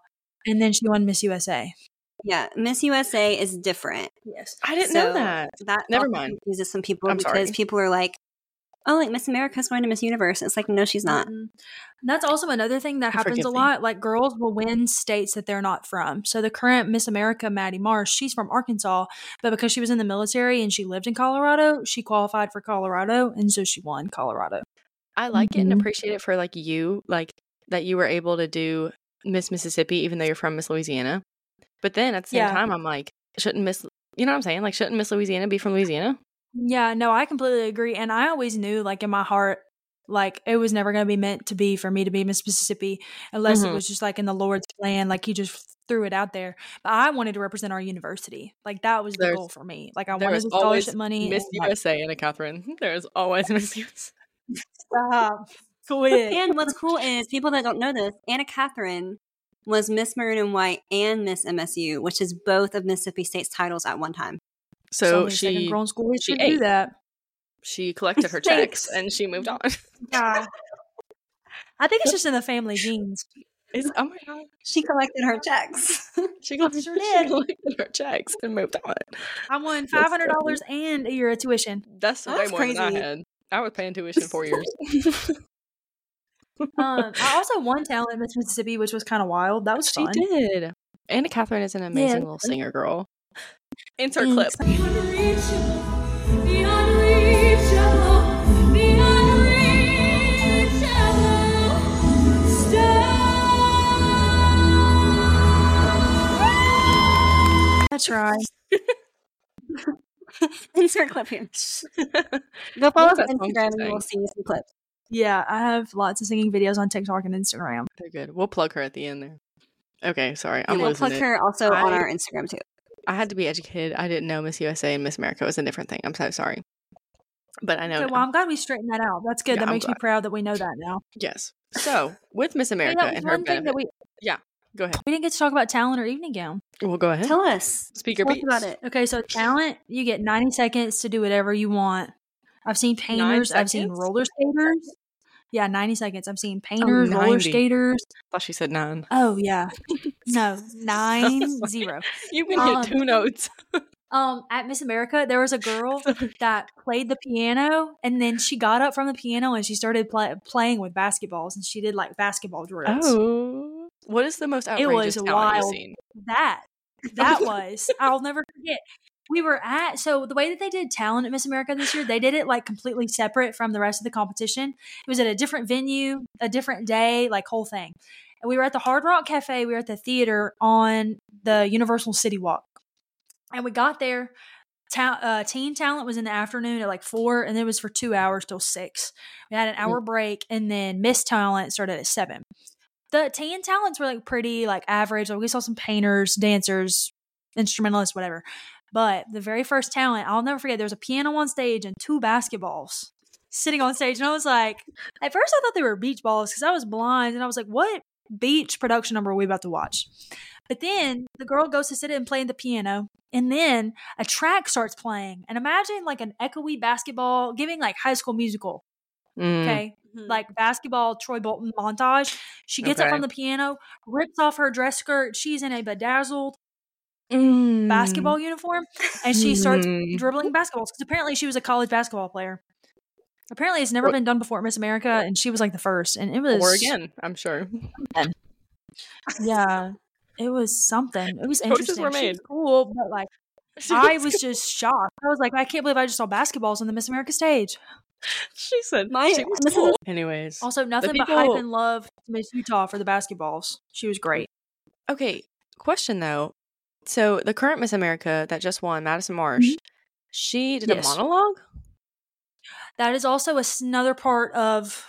and then she won Miss USA. Yeah, Miss USA is different. Yes, I didn't so know that. That never mind. Confuses some people I'm because sorry. people are like, "Oh, like Miss America's going to Miss Universe." It's like, no, she's not. Mm-hmm. That's also another thing that happens Forgive a me. lot. Like girls will win states that they're not from. So the current Miss America, Maddie Marsh, she's from Arkansas, but because she was in the military and she lived in Colorado, she qualified for Colorado, and so she won Colorado. I like it and Mhm. appreciate it for like you, like that you were able to do Miss Mississippi, even though you're from Miss Louisiana. But then at the same Yeah. time, I'm like, shouldn't Miss, you know what I'm saying? Like, shouldn't Miss Louisiana be from Louisiana? Yeah, no, I completely agree. And I always knew, like in my heart, Like it was never going to be meant to be for me to be Miss Mississippi unless Mhm. it was just like in the Lord's plan. Like he just threw it out there. But I wanted to represent our university. Like that was the There's- goal for me. Like I wanted the scholarship money. Miss and, like, USA, Anna Katherine. There is always Miss USA. stop. Quit. And what's cool is people that don't know this, Anna Katherine was Miss Maroon and White and Miss MSU, which is both of Mississippi State's titles at one time. So So she girl in school she she do that. she collected her checks and she moved on. Yeah. I think it's just in the family genes. It's, oh my god, She collected her checks. she, collected, Sure she did. collected her checks and moved on. I won five hundred dollars and a year of tuition. That's, way more than I had. I was paying tuition four years. Um, I also won talent Miss Mississippi, which was kind of wild. That was she fun. did. Anna Katherine is an amazing little singer girl. Insert clip. That's right. Insert clip here. Go follow us on that song she Instagram and you will sang? see some clips. Yeah, I have lots of singing videos on TikTok and Instagram. They're good. We'll plug her at the end there. Okay, sorry. I'm we'll losing plug it. her also on our Instagram too. I had to be educated. I didn't know Miss USA and Miss America was a different thing. I'm so sorry. But I know. Okay, well, I'm glad we straightened that out. That's good. Yeah, that I'm makes me proud that we know that now. yes. So, with Miss America was and her one thing that we yeah, Go ahead. we didn't get to talk about talent or evening gown. We'll go ahead. Tell us. Speaker Tell us about it. Okay, so talent, you get 90 seconds to do whatever you want. I've seen painters, I've seen roller skaters. Yeah, 90 seconds. I'm seeing painters, roller skaters. I thought she said nine. Oh yeah. No, nine zero. You can Um, hit two notes. Um, at Miss America, there was a girl that played the piano, and then she got up from the piano and she started pla playing with basketballs, and she did like basketball drills. Oh. What is the most outrageous It was wild. seen? That that was I'll never forget. We were at so the way that they did talent at Miss America this year, they did it like completely separate from the rest of the competition. It was at a different venue, a different day, like whole thing. And we were at the Hard Rock Cafe. We were at the theater on the Universal City Walk, and we got there. Ta- uh, teen talent was in the afternoon at like four, and it was for two hours till six. We had an hour break, and then Miss Talent started at seven. The teen talents were like pretty like average. Like we saw some painters, dancers, instrumentalists, whatever. But the very first talent, I'll never forget. There was a piano on stage and two basketballs sitting on stage, and I was like, at first I thought they were beach balls because I was blind, and I was like, what beach production number are we about to watch? But then the girl goes to sit and play the piano, and then a track starts playing. And imagine like an echoey basketball giving like high school musical. Mm. Okay. Mhm. Like basketball Troy Bolton montage. She gets up Okay. from the piano, rips off her dress skirt. She's in a bedazzled Mm. basketball uniform, and she starts Mm. dribbling basketballs because apparently she was a college basketball player. Apparently, it's never What- been done before at Miss America, and she was like the first. And it was Or again, I'm sure. yeah, it was something. It was Choices interesting. were She was made. cool, but like I was just shocked. I was like, I can't believe I just saw basketballs on the Miss America stage. She said My- she was this is cool. Anyways, Also, nothing but people- hype and love to Miss Utah for the basketballs. She was great. okay. Question though. So the current Miss America that just won, Madison Marsh, she did Yes. a monologue. That is also another part of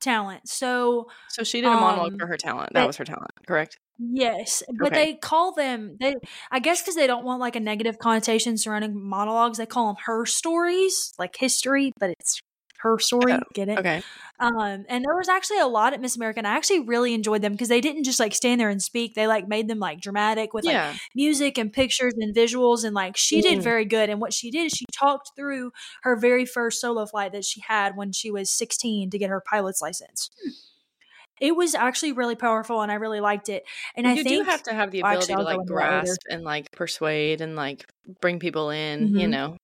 talent. So So she did a monologue Um, for her talent. That but- was her talent, correct? yes, but Okay. they call them they. I guess because they don't want like a negative connotation surrounding monologues, they call them her stories, like history, but it's her story. Oh, Get it? Okay. Um, and there was actually a lot at Miss America, and I actually really enjoyed them because they didn't just like stand there and speak. They like made them like dramatic with like yeah. music and pictures and visuals, and like she did Mm. very good. And what she did is she talked through her very first solo flight that she had when she was 16 to get her pilot's license. It was actually really powerful, and I really liked it. And I you think do have to have the well, ability actually, to like into that later. grasp and like persuade and like bring people in. You Mhm. know.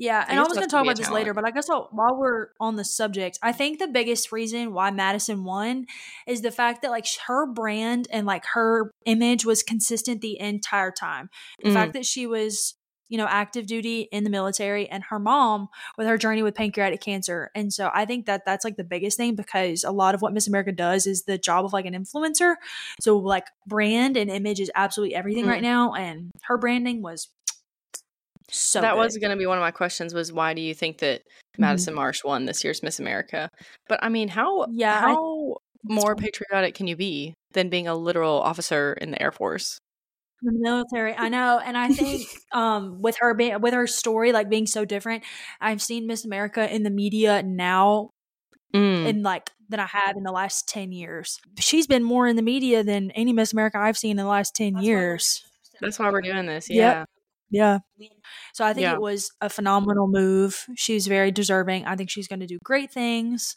Yeah, and I was going to talk about this later, but I guess I'll, while we're on the subject, I think the biggest reason why Madison won is the fact that like her brand and like her image was consistent the entire time. The Mm. fact that she was, you know, active duty in the military and her mom with her journey with pancreatic cancer. And so I think that that's like the biggest thing because a lot of what Miss America does is the job of like an influencer. So like brand and image is absolutely everything Mm. right now and her branding was So that good. was going to be one of my questions was why do you think that Mm-hmm. Madison Marsh won this year's Miss America? But I mean, how Yeah, I- how more patriotic can you be than being a literal officer in the Air Force? the military. I know, and I think um with her being with her story like being so different, I've seen Miss America in the media now Mm. in like than I have in the last ten years. She's been more in the media than any Miss America I've seen in the last ten years. That's why we're doing this. Yep. Yeah. So I think Yeah. it was a phenomenal move. She's very deserving. I think she's going to do great things.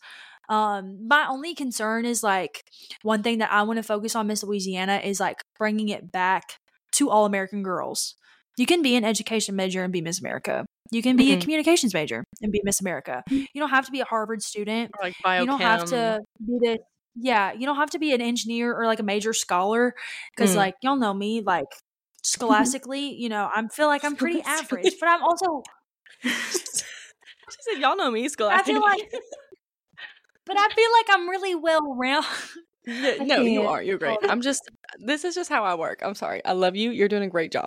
Um, my only concern is like one thing that I want to focus on Miss Louisiana is like bringing it back to all American girls. You can be an education major and be Miss America. You can be a Mhm. communications major and be Miss America. You don't have to be a Harvard student. Or like biochem. You don't have to be the yeah, you don't have to be an engineer or like a major scholar because Mm. like y'all know me like Mm-hmm. scholastically, you know, I feel like I'm pretty average, but I'm also she said, "Y'all know me, school." I feel like but I feel like I'm really well rounded. Yeah, no, you can't. are. You're great. I'm just. This is just how I work. I'm sorry. I love you. You're doing a great job.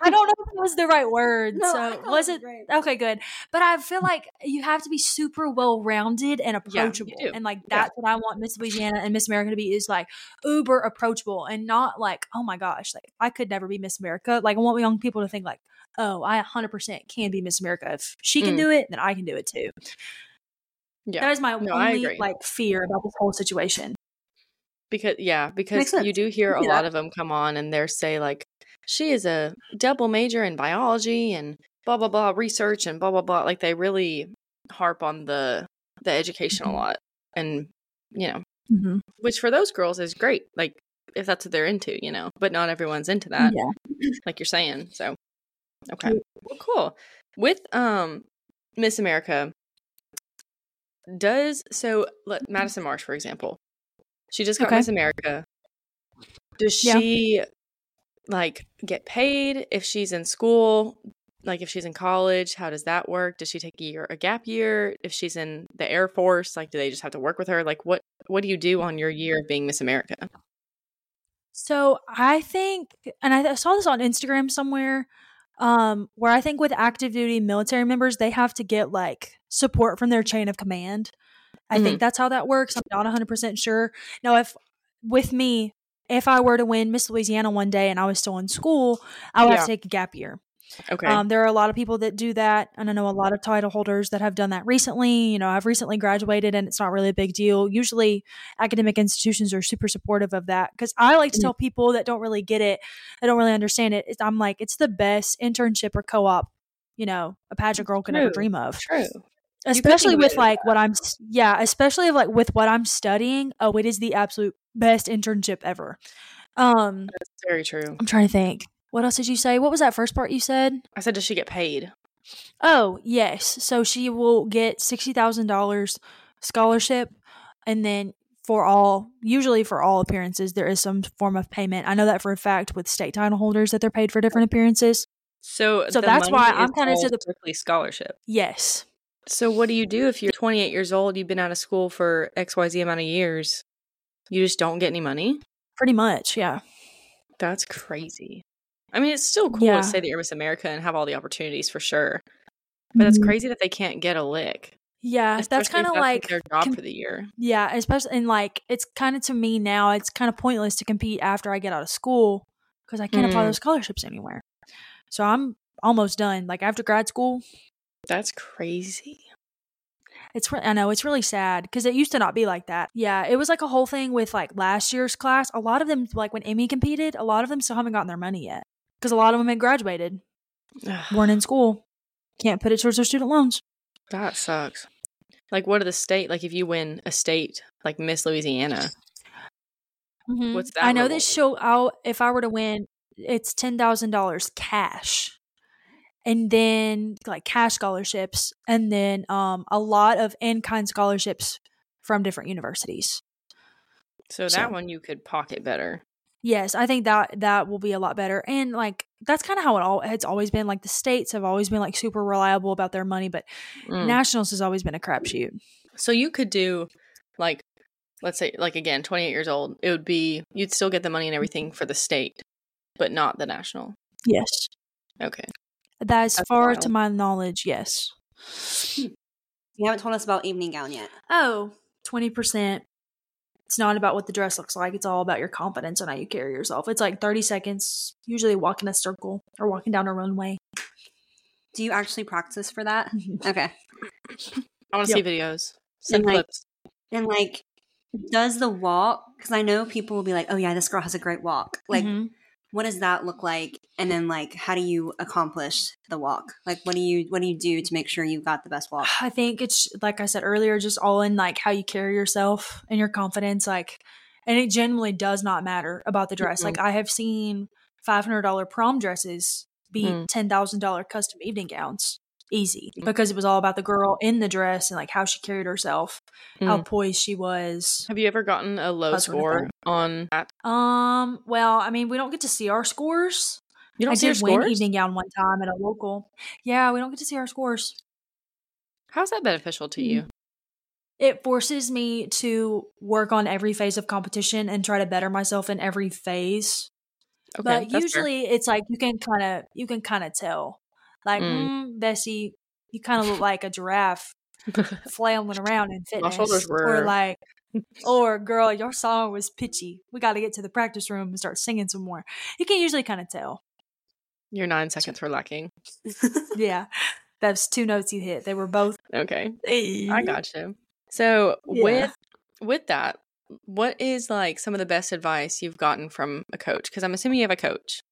I don't know if it was the right word. No, so was it great. okay? Good, but I feel like you have to be super well rounded and approachable, do. and like Yeah. that's what I want Miss Louisiana and Miss America to be is like uber approachable and not like oh my gosh, like I could never be Miss America. Like I want young people to think like oh I 100 percent can be Miss America if she can Mm. do it, then I can do it too. yeah, That is my No, only like fear about this whole situation. Because yeah, because you do hear a see lot of them come on and they're say like, she is a double major in biology and blah blah blah research and blah blah blah. Like they really harp on the the education a Mhm. lot, and you know, Mm-hmm. which for those girls is great. Like if that's what they're into, you know, but not everyone's into that. Yeah. like you're saying. So, okay, well, cool. With um Miss America, does so let Madison Marsh, for example, she just got Okay. Miss America. Does Yeah. she like get paid if she's in school? Like if she's in college, how does that work? Does she take a year, a gap year? If she's in the Air Force, like do they just have to work with her? Like what what do you do on your year of being Miss America? So I think, and I I saw this on Instagram somewhere, um, where I think with active duty military members, they have to get like support from their chain of command. I Mm-hmm. think that's how that works. I'm not 100% sure. Now, if with me, if I were to win Miss Louisiana one day and I was still in school, I would have to take a gap year. Okay. Um, there are a lot of people that do that, and I know a lot of title holders that have done that recently. You know, I've recently graduated, and it's not really a big deal. Usually, academic institutions are super supportive of that because I like to Mhm. tell people that don't really get it, that don't really understand it. I'm like, it's the best internship or co-op, you know, a pageant girl could ever dream of. True. Especially with like what I'm, yeah, especially like with what I'm studying. Oh, it is the absolute best internship ever. Um, That's very true. I'm trying to think. What else did you say? What was that first part you said? I said, does she get paid? Oh, yes. So she will get $60,000 scholarship and then for all usually for all appearances there is some form of payment. I know that for a fact with state title holders that they're paid for different appearances. So, So that's why I'm kinda all to the- strictly scholarship. Yes. So, what do you do if you're 28 years old? You've been out of school for X Y Z amount of years. You just don't get any money. Pretty much, yeah. That's crazy. I mean, it's still cool Yeah. to say that you're Miss America and have all the opportunities for sure. But it's Mhm. crazy that they can't get a lick. Yeah, that's kind of like their job com- for the year. yeah, especially and like it's kind of to me now it's kind of pointless to compete after I get out of school because I can't apply Mm. those scholarships anywhere. So I'm almost done. Like after grad school, That's crazy. It's re- I know it's really sad because it used to not be like that. Yeah, it was like a whole thing with like last year's class. A lot of them, like when Emmy competed, a lot of them still haven't gotten their money yet because a lot of them had graduated, weren't in school, can't put it towards their student loans. that sucks. Like, what are the state? Like, if you win a state like Miss Louisiana, mm-hmm. What's that I know reward? this show. I'll if I were to win, it's ten thousand dollars cash, and then like cash scholarships, and then um a lot of in kind scholarships from different universities. so So- that one you could pocket better. Yes, I think that that will be a lot better. And like that's kind of how it all it's always been. Like the states have always been like super reliable about their money, but Mm. nationals has always been a crapshoot. So you could do like let's say like again, 28 years old, it would be you'd still get the money and everything for the state, but not the national. Yes. Okay. That's, That's far wild. to my knowledge, yes. You haven't told us about evening gown yet. Oh, 20%. It's not about what the dress looks like. It's all about your confidence and how you carry yourself. It's like 30 seconds, usually walking a circle or walking down a runway. Do you actually practice for that? Mm-hmm. okay. I want to yep. see videos. Send and clips. Like, and like, does the walk, because I know people will be like, oh yeah, this girl has a great walk. Like, mm-hmm what does that look like? And then like how do you accomplish the walk? Like what do you what do you do to make sure you've got the best walk? I think it's like i said earlier just all in like how you carry yourself and your confidence like and it genuinely does not matter about the dress. Mm-hmm. like i have seen $500 prom dresses beat mm. $10000 custom evening gowns easy mm. because it was all about the girl in the dress and like how she carried herself, mm. how poised she was. Have you ever gotten a low score on that? Um, well, I mean, we don't get to see our scores. You don't I see did win evening gown one time at a local. Yeah, we don't get to see our scores. How's that beneficial to you? It forces me to work on every phase of competition and try to better myself in every phase. Okay, but usually fair. it's like you can kind of you can kind of tell like, mm. Mm, Bessie, you kind of look like a giraffe flailing around in fitness. My shoulders were. Or like, or girl, your song was pitchy. We got to get to the practice room and start singing some more. You can usually kind of tell. Your nine seconds were lacking. yeah, that's two notes you hit. They were both okay. I got you. So yeah. with with that, what is like some of the best advice you've gotten from a coach? Because I'm assuming you have a coach.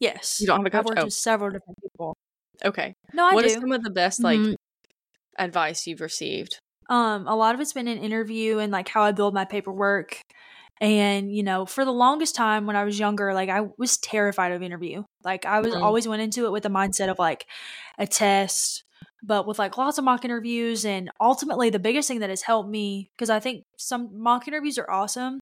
Yes. You don't have a coach? I've worked oh. with several different people. Okay. No, I what do. What is some of the best like mm-hmm. advice you've received? Um, a lot of it's been an interview and like how I build my paperwork. And, you know, for the longest time when I was younger, like I was terrified of interview. Like I was mm-hmm. always went into it with the mindset of like a test, but with like lots of mock interviews. And ultimately, the biggest thing that has helped me, because I think some mock interviews are awesome,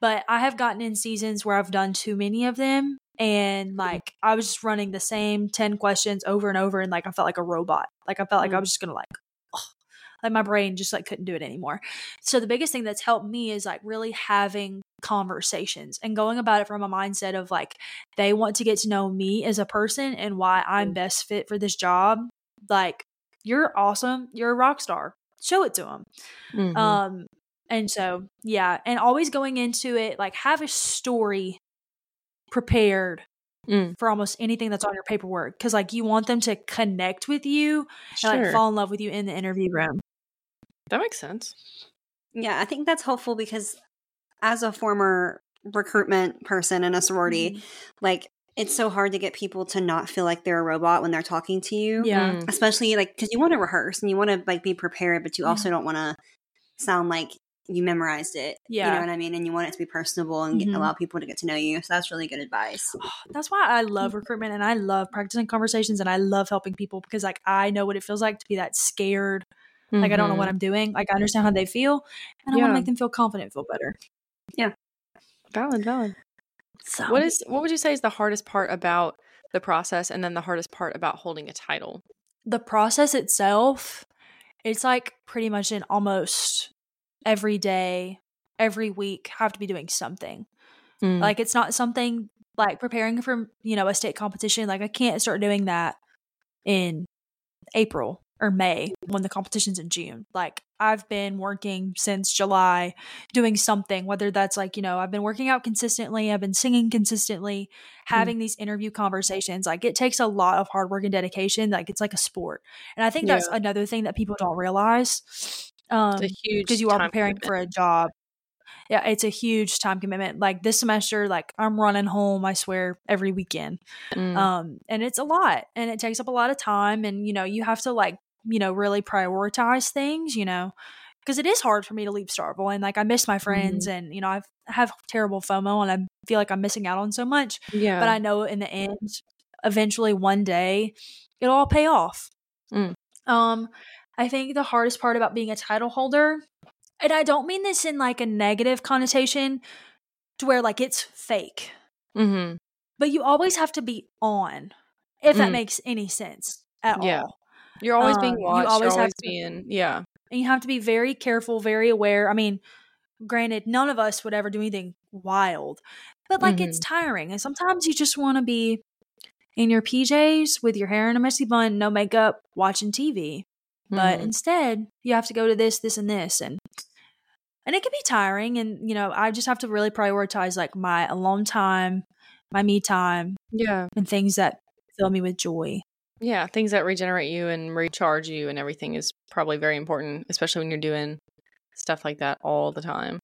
but I have gotten in seasons where I've done too many of them and mm-hmm. like I was just running the same 10 questions over and over and like I felt like a robot. Like I felt like. I was just going to like like my brain just like couldn't do it anymore. So the biggest thing that's helped me is like really having conversations and going about it from a mindset of like they want to get to know me as a person and why I'm mm. best fit for this job. Like you're awesome, you're a rock star. Show it to them. Mm-hmm. Um and so yeah, and always going into it like have a story prepared mm. for almost anything that's on your paperwork because like you want them to connect with you sure. and like fall in love with you in the interview room. That makes sense. Yeah, I think that's helpful because as a former recruitment person in a sorority, mm. like it's so hard to get people to not feel like they're a robot when they're talking to you. Yeah. Mm. Especially like because you want to rehearse and you want to like be prepared, but you also don't want to sound like you memorized it. Yeah. You know what I mean? And you want it to be personable and mm-hmm. allow people to get to know you. So that's really good advice. That's why I love recruitment and I love practicing conversations and I love helping people because like I know what it feels like to be that scared. Mm-hmm. Like I don't know what mm-hmm. I'm doing. Like I understand how they feel and I want to make them feel confident, feel better. Yeah. Valid, valid. So what is what would you say is the hardest part about the process and then the hardest part about holding a title? The process itself, it's like pretty much an almost every day, every week have to be doing something. Mm. Like it's not something like preparing for, you know, a state competition. Like I can't start doing that in April or May when the competition's in June. Like I've been working since July doing something, whether that's like, you know, I've been working out consistently, I've been singing consistently, hmm. having mm. these interview conversations. Like it takes a lot of hard work and dedication. Like it's like a sport. And I think yeah. that's another thing that people don't realize um, it's a huge because you are preparing commitment. for a job. Yeah, it's a huge time commitment. Like this semester, like I'm running home, I swear, every weekend. Mm. Um, and it's a lot and it takes up a lot of time. And, you know, you have to like, you know, really prioritize things, you know, because it is hard for me to leave Starkville and like I miss my friends mm. and, you know, I've, I have terrible FOMO and I feel like I'm missing out on so much. Yeah. But I know in the end, eventually one day it'll all pay off. Mm. Um, I think the hardest part about being a title holder, and I don't mean this in like a negative connotation to where like it's fake, mm-hmm. but you always have to be on, if mm. that makes any sense at yeah. all. You're always um, being watched. You always, always have to, being, yeah. And you have to be very careful, very aware. I mean, granted, none of us would ever do anything wild, but like mm-hmm. it's tiring. And sometimes you just want to be in your PJs with your hair in a messy bun, no makeup, watching TV. But Mhm. instead, you have to go to this, this, and this, and and it can be tiring. And you know, I just have to really prioritize like my alone time, my me time, yeah. and things that fill me with joy. Yeah, things that regenerate you and recharge you and everything is probably very important, especially when you're doing stuff like that all the time.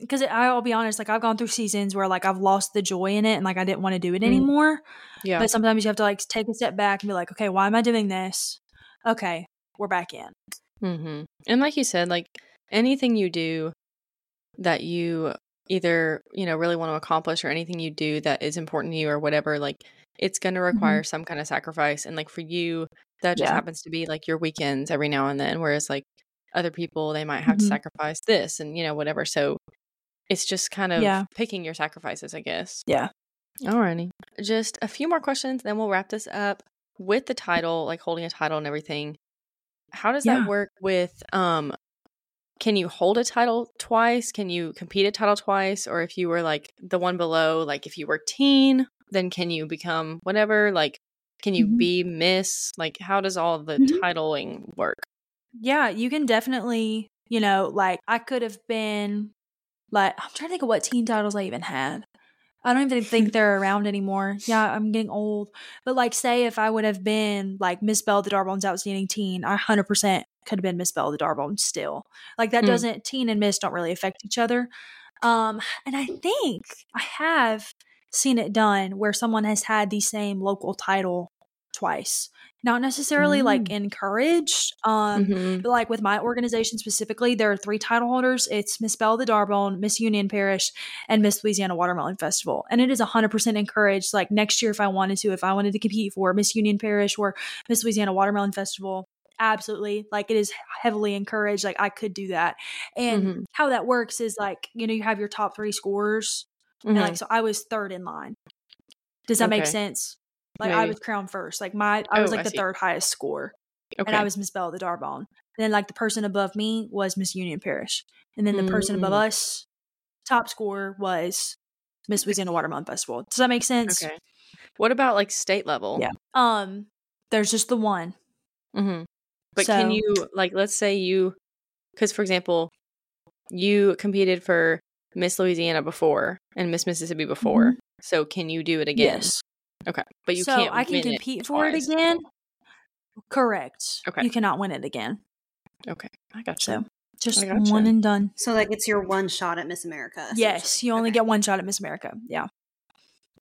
Because I'll be honest, like I've gone through seasons where like I've lost the joy in it, and like I didn't want to do it Mm. anymore. Yeah. But sometimes you have to like take a step back and be like, okay, why am I doing this? Okay, we're back in. Mm-hmm. And like you said, like anything you do that you either, you know, really want to accomplish or anything you do that is important to you or whatever, like it's going to require some kind of sacrifice. And like for you, that just Yeah. happens to be like your weekends every now and then. Whereas like other people, they might have to Mhm. sacrifice this and, you know, whatever. So it's just kind of Yeah. picking your sacrifices, I guess. Yeah. Alrighty. Just a few more questions, then we'll wrap this up with the title, like holding a title and everything. How does Yeah. that work with um can you hold a title twice? Can you compete a title twice? Or if you were like the one below, like if you were teen, then can you become whatever? Like can you Mhm. be miss? Like how does all the Mhm. titling work? Yeah, you can definitely, you know, like I could have been like I'm trying to think of what teen titles I even had. I don't even think they're around anymore. Yeah, I'm getting old. But like say if I would have been like Miss Bell the D'Arbonne's outstanding teen, I 100% could have been Miss Bell the D'Arbonne still. Like that Mm. doesn't teen and miss don't really affect each other. Um and I think I have seen it done where someone has had the same local title twice. Not necessarily like Mm. encouraged. Um Mhm. but like with my organization specifically, there are three title holders. It's Miss Belle the D'Arbonne, Miss Union Parish, and Miss Louisiana Watermelon Festival. And it is 100% encouraged. Like next year, if I wanted to, if I wanted to compete for Miss Union Parish or Miss Louisiana Watermelon Festival, absolutely. Like it is heavily encouraged. Like I could do that. And Mhm. how that works is like, you know, you have your top three scores And Mhm. like, so I was third in line. Does that make sense? Like I was crowned first. Like my, I was Oh, like the third highest score okay. and I was Miss Belle the D'Arbonne. And then like the person above me was Miss Union Parish, and then the person above Mm. us, top score was Miss Louisiana Watermelon Festival. Does that make sense? okay. What about like state level? Yeah. Um, there's just the one. Mm-hmm. But can you like let's say you because for example, you competed for Miss Louisiana before and Miss Mississippi before. So can you do it again? Mm-hmm. Yes. Okay. But you so can't I can win compete for it again. Correct. Okay. You cannot win it again. Okay. I got So you. just gotcha. one and done. So like it's your one shot at Miss America. Yes, you only Okay. get one shot at Miss America. Yeah.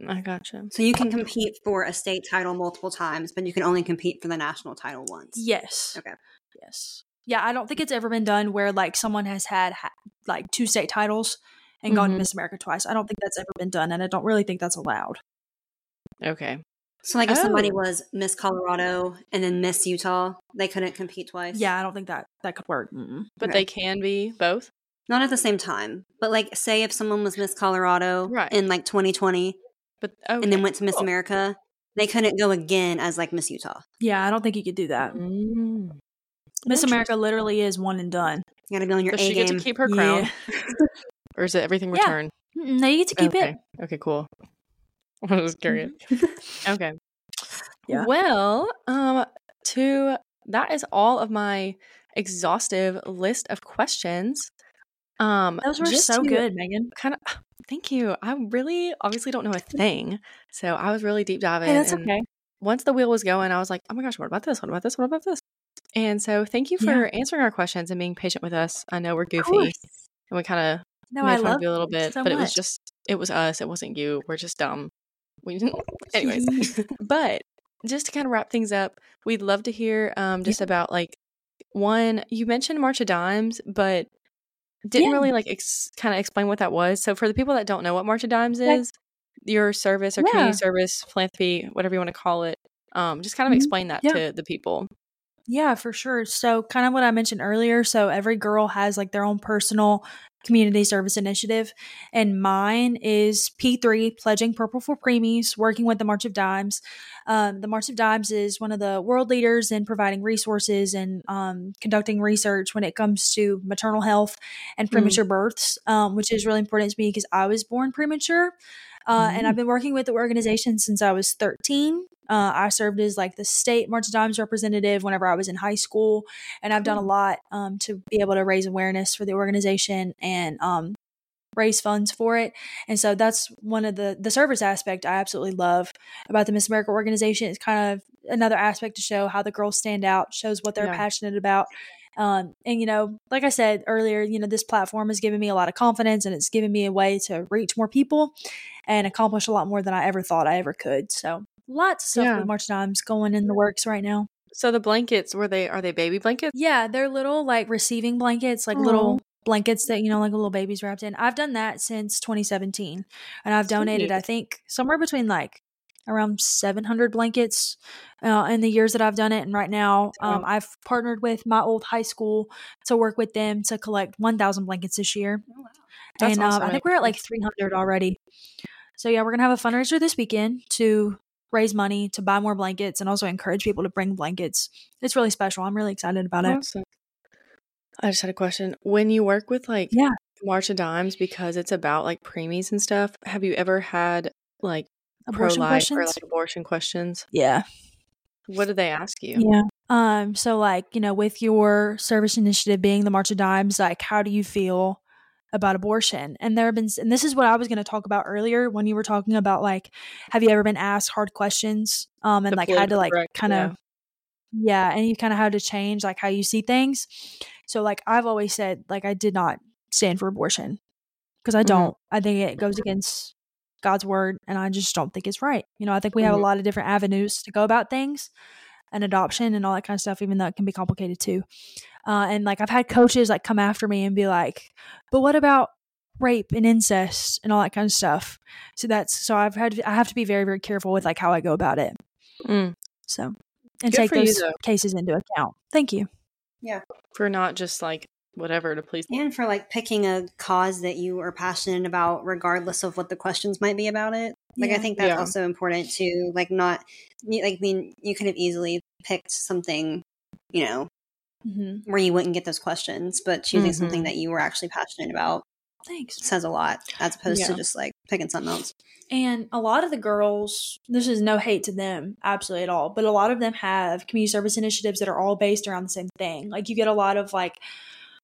I got you. So you can compete for a state title multiple times, but you can only compete for the national title once. Yes. Okay. Yes. Yeah, I don't think it's ever been done where like someone has had ha- like two state titles and gone to Mhm. Miss America twice. I don't think that's ever been done, and I don't really think that's allowed. Okay. So like if somebody Oh. was Miss Colorado and then Miss Utah, they couldn't compete twice. Yeah, I don't think that that could work. Mm-mm. But Okay. they can be both. Not at the same time. But like say if someone was Miss Colorado Right. in like 2020 But okay. and then went to Miss cool. America, they couldn't go again as like Miss Utah. Yeah, I don't think you could do that. Mm. Miss America literally is one and done. You gotta be on your Does A she get to keep her Yeah. crown? Or is it everything Yeah. returned? Mm-mm, No, you get to keep okay. it. Okay, cool. I was curious. Okay. Yeah. Well, um, to that is all of my exhaustive list of questions. Um, Those were so to good, Megan. Kind of. Thank you. I really, obviously, don't know a thing, so I was really deep diving. Hey, that's okay. Once the wheel was going, I was like, "Oh my gosh, what about this? What about this? What about this?" And so, thank you for answering our questions and being patient with us. I know we're goofy and we kind of No, made I fun of you a little bit, so but it was just it was us. It wasn't you. We're just dumb. We didn't. Anyways, but just to kind of wrap things up, we'd love to hear um just about like one. You mentioned March of Dimes, but didn't Yeah. really like ex- kind of explain what that was. So for the people that don't know what March of Dimes is, your service or Yeah. community service, philanthropy, whatever you want to call it, um, just kind of Mhm. explain that Yeah. to the people. Yeah, for sure. So, kind of what I mentioned earlier. So, every girl has like their own personal community service initiative, and mine is P3, Pledging Purple for Preemies, working with the March of Dimes. Um, the March of Dimes is one of the world leaders in providing resources and um, conducting research when it comes to maternal health and Mm. premature births, um, which is really important to me because I was born premature. Uh, mm-hmm. And I've been working with the organization since I was 13. Uh, I served as like the state March of Dimes representative whenever I was in high school, and I've done a lot um, to be able to raise awareness for the organization and um, raise funds for it. And so that's one of the the service aspect I absolutely love about the Miss America organization. It's kind of another aspect to show how the girls stand out, shows what they're yeah. passionate about. Um, and you know, like I said earlier, you know, this platform has given me a lot of confidence and it's given me a way to reach more people and accomplish a lot more than I ever thought I ever could. So lots of stuff yeah. with March Dimes going in the works right now. So the blankets were they are they baby blankets? Yeah, they're little like receiving blankets, like Aww. little blankets that you know like a little baby's wrapped in. I've done that since 2017, and I've donated I think somewhere between like around 700 blankets uh, in the years that I've done it. And right now, um, I've partnered with my old high school to work with them to collect 1,000 blankets this year. Oh, wow. and um, I think we're at like 300 already. So yeah, we're gonna have a fundraiser this weekend to raise money to buy more blankets and also encourage people to bring blankets. It's really special. I'm really excited about awesome. it. I just had a question. When you work with like yeah. March of Dimes because it's about like preemies and stuff, have you ever had like pro life or like abortion questions? Yeah. What do they ask you? Yeah. Um, so like, you know, with your service initiative being the March of Dimes, like how do you feel about abortion? And there have been and this is what I was gonna talk about earlier when you were talking about like, have you ever been asked hard questions? Um and the like had to like kind of yeah. yeah, and you kind of had to change like how you see things. So like I've always said, like I did not stand for abortion because I mm-hmm. don't. Mm-hmm. I think it goes against God's word, and I just don't think it's right. You know, I think we have mm-hmm. a lot of different avenues to go about things and adoption and all that kind of stuff, even though it can be complicated too. Uh, and like I've had coaches like come after me and be like, "But what about rape and incest and all that kind of stuff?" So that's so I've had to, I have to be very very careful with like how I go about it. Mm. So and Good take those you, cases into account. Thank you. Yeah. For not just like whatever to please and for like picking a cause that you are passionate about regardless of what the questions might be about it like yeah. i think that's yeah. also important to like not like i mean you could have easily picked something you know mm-hmm. where you wouldn't get those questions but choosing mm-hmm. something that you were actually passionate about thanks says a lot as opposed yeah. to just like picking something else and a lot of the girls, this is no hate to them, absolutely at all, but a lot of them have community service initiatives that are all based around the same thing. Like you get a lot of like,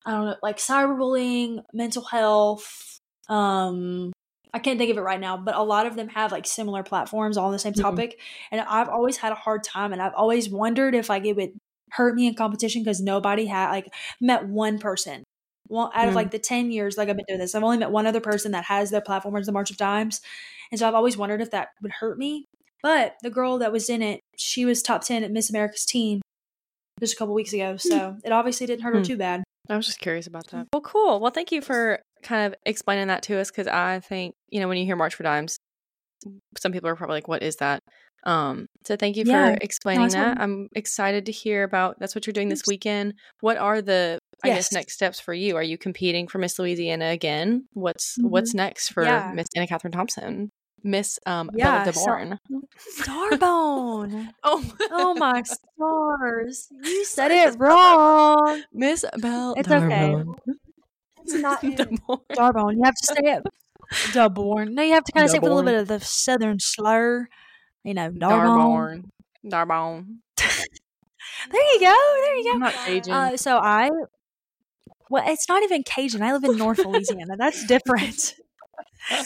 I don't know, like cyberbullying, mental health. Um, I can't think of it right now, but a lot of them have like similar platforms all on the same mm-hmm. topic. Mm-hmm. And I've always had a hard time, and I've always wondered if like it would hurt me in competition because nobody had like met one person well out of mm. like the 10 years like i've been doing this i've only met one other person that has their platform as the march of dimes and so I've always wondered if that would hurt me. But the girl that was in it, she was top 10 at Miss America's Teen just a couple weeks ago. So it obviously didn't hurt her hmm. too bad. I was just curious about that. Well, cool. Well, thank you for kind of explaining that to us because I think, you know, when you hear March for Dimes, some people are probably like, what is that? Um, so thank you yeah. for explaining that. I'm excited to hear about that's what you're doing this weekend. What are the I yes. guess next steps for you? Are you competing for Miss Louisiana again? What's mm-hmm. what's next for yeah. Miss Anna Katherine Thompson? Miss um yeah, Bella DeBorn. So, Starbone. oh, oh my stars! You said it wrong, Miss Belle. It's okay. It's not Darbone. You have to say it. DeBorn. No, you have to kind of say it with a little bit of the southern slur. You know, D'Arbonne. D'Arbonne. there you go. There you go. I'm not Cajun. Uh, so I. Well, it's not even Cajun. I live in North Louisiana. That's different.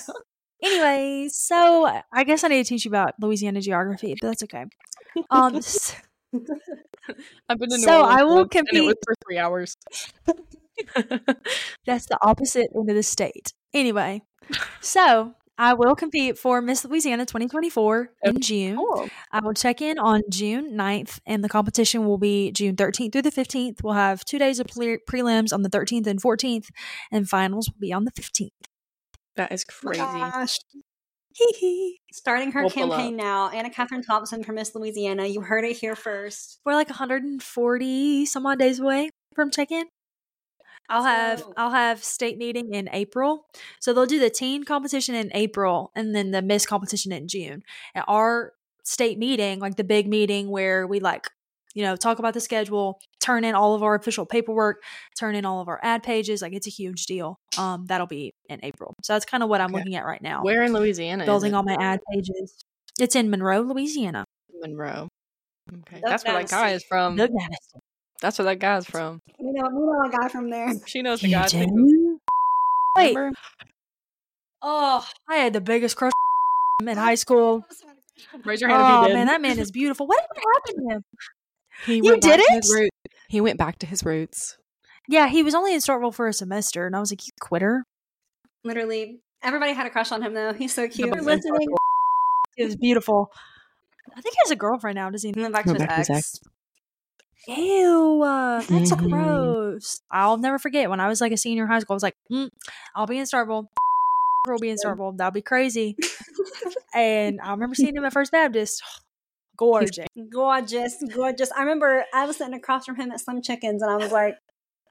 Anyway, so I guess I need to teach you about Louisiana geography, but that's okay. Um, I've been New so I will compete and it was for three hours. that's the opposite end of the state. Anyway, so I will compete for Miss Louisiana 2024 in June. Cool. I will check in on June 9th, and the competition will be June 13th through the 15th. We'll have two days of pre- prelims on the 13th and 14th, and finals will be on the 15th. That is oh crazy. Gosh. Starting her we'll campaign now. Anna Katherine Thompson from Miss Louisiana. You heard it here first. We're like 140 some odd days away from check-in. I'll have I'll have state meeting in April. So they'll do the teen competition in April and then the Miss competition in June. And our state meeting, like the big meeting where we like you know, talk about the schedule, turn in all of our official paperwork, turn in all of our ad pages. Like it's a huge deal. Um, that'll be in April. So that's kind of what I'm Okay. looking at right now. Where in Louisiana? building all my ad pages. It's in Monroe, Louisiana. Monroe. Okay, that's where that guy is from. Doug Madison. That's where that guy's from. We know, we know a guy from there. She knows the guy. too. do? Wait, Remember? oh, I had the biggest crush in high school. Raise your hand Oh if you oh, did. man, that man is beautiful. What happened to him? He You went back did to it? his He went back to his roots. Yeah, he was only in Starkville for a semester, and I was like, "You quitter." Literally, everybody had a crush on him though. He's so cute. but You're listening. It was beautiful. I think he has a girlfriend now. Does he? He went back to his back to his ex. Ew, uh, that's Mhm. gross. I'll never forget when I was like a senior in high school. I was like, mm, I'll be in Starkville. Will be in Starkville. That'll be crazy. and I remember seeing him at First Baptist. Gorgeous. Gorgeous, gorgeous. I remember I was sitting across from him at Slim Chickens, and I was like,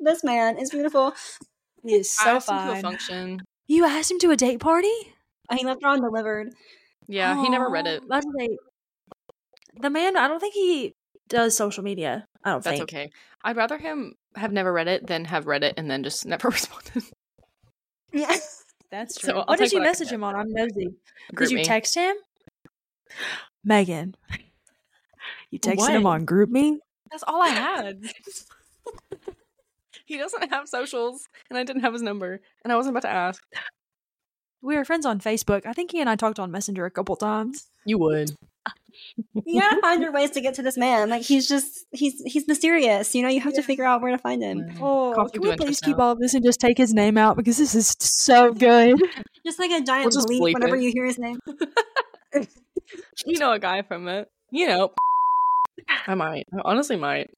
"This man is beautiful." He is I so asked him to a fine. function. You asked him to a date party? He left her undelivered. Yeah, he never read it. That's like the man. I don't think he does social media. I don't That's think. okay. I'd rather him have never read it than have read it and then just never responded. Yeah. That's true. I'll what did you what message him on? I'm nosy. Group did you me. text him? Megan. You texted What? him on GroupMe? That's all I had. he doesn't have socials, and I didn't have his number, and I wasn't about to ask. We were friends on Facebook. I think he and I talked on Messenger a couple times. You would. You gotta find your ways to get to this man. Like he's just he's he's mysterious. You know, you have to figure out where to find him. Oh, Conflict can we please keep now. all of this and just take his name out because this is so good. Just like a giant just bleep bleep whenever it. you hear his name. You know a guy from it. You know. I might. I honestly might.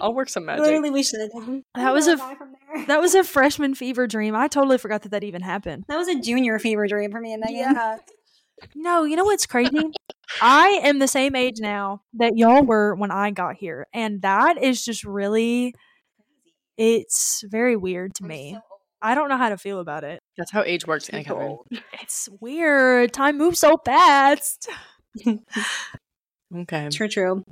I'll work some magic. Literally, we should. That was a- guy from there. That was a freshman fever dream. I totally forgot that that even happened. That was a junior fever dream for me and Megan. No, you know what's crazy? I am the same age now that y'all were when I got here. And that is just really it's very weird to me. I don't know how to feel about it. That's how age works, Anna Katherine. It's weird. Time moves so fast. Okay. True, true.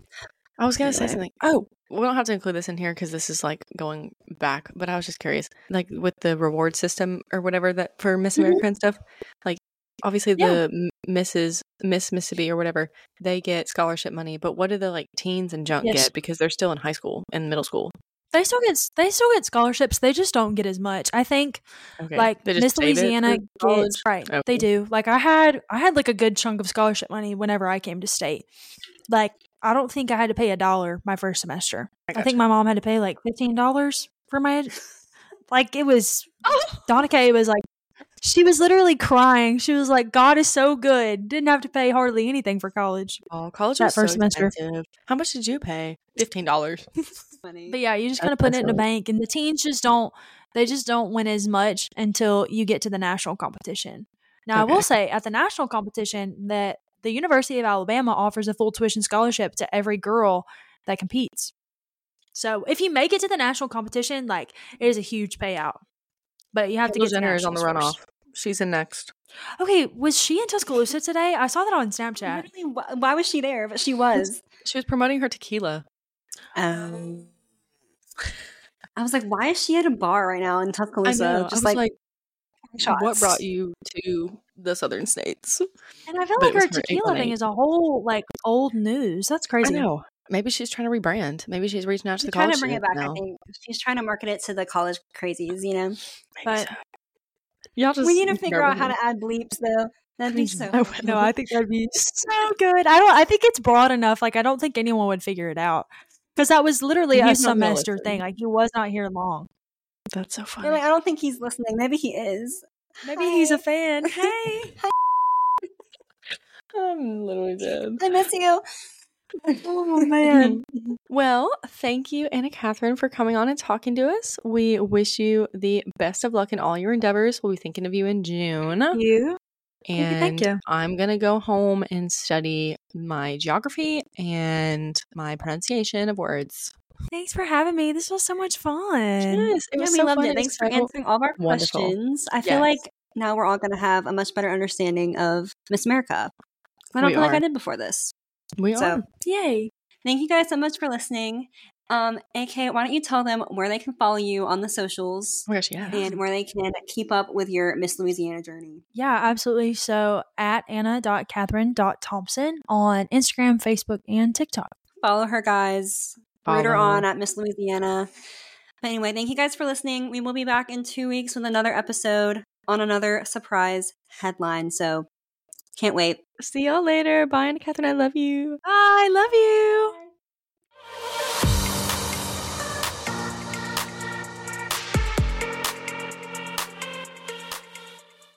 I was gonna say something. Oh, we don't have to include this in here because this is like going back. But I was just curious, like with the reward system or whatever that for Miss Mhm. America and stuff. Like, obviously Yeah. the M- Mrs. Miss Mississippi or whatever they get scholarship money. But what do the like teens and junk Yes. get because they're still in high school and middle school? They still get they still get scholarships. They just don't get as much. I think Okay, like Miss save it for Louisiana gets right. Okay. They do. Like I had I had like a good chunk of scholarship money whenever I came to state. Like I don't think I had to pay a dollar my first semester. I I, think my mom had to pay like fifteen dollars for my like it was oh. Donna Kay was like she was literally crying. She was like, God is so good. Didn't have to pay hardly anything for college. Oh, college that was so first semester. expensive. How much did you pay? Fifteen dollars. But yeah, you just That's kind of put it in a bank, and the teens just don't. They just don't win as much until you get to the national competition. Now, I will say at the national competition that the University of Alabama offers a full tuition scholarship to every girl that competes. So if you make it to the national competition, like it is a huge payout. But you have to Kendall get to Jenner is on the runoff. first. She's in next. Okay, was she in Tuscaloosa today? I saw that on Snapchat. Literally, wh- why was she there? But she was. She was promoting her tequila. Um, I was like, why is she at a bar right now in Tuscaloosa? I know. Just I was like, like, shots. what brought you to the southern states? And I feel But like her her tequila thing is a whole like old news. That's crazy. I know. Maybe she's trying to rebrand. Maybe she's reaching out to She's the trying college to bring it back. now. I think she's trying to market it to the college crazies. You know, Maybe But- so. Y'all just we need to figure out how to add bleeps though. That'd be so. Funny. No, I think that'd be so good. I don't. I think it's broad enough. Like I don't think anyone would figure it out because that was literally a He's gonna semester thing. Like he was not here long. That's so funny. Like, I don't think he's listening. Maybe he is. Maybe he's a fan. Hey, I'm literally dead. I miss you. Oh man. Well, thank you, Anna Katherine, for coming on and talking to us. We wish you the best of luck in all your endeavors. We'll be thinking of you in June. you. you, And thank you. I'm going to go home and study my geography and my pronunciation of words. Thanks for having me. This was so much fun. Yes, it Yeah, was we so loved fun it. Thanks for answering all of our wonderful. questions. I feel Yes. like now we're all going to have a much better understanding of Miss America. I don't We feel like. I did before this. We So- are. Yay. thank you guys so much for listening. Um, AK, why don't you tell them where they can follow you on the socials? Oh gosh, yeah. And where they can keep up with your Miss Louisiana journey. Yeah, absolutely. So at anna.catherine.thompson on Instagram, Facebook, and TikTok. Follow her, guys. Root her on at Miss Louisiana. But anyway, thank you guys for listening. We will be back in two weeks with another episode on another surprise headline. So can't wait. See y'all later. Bye, Anna Katherine. I love you. Bye, I love you.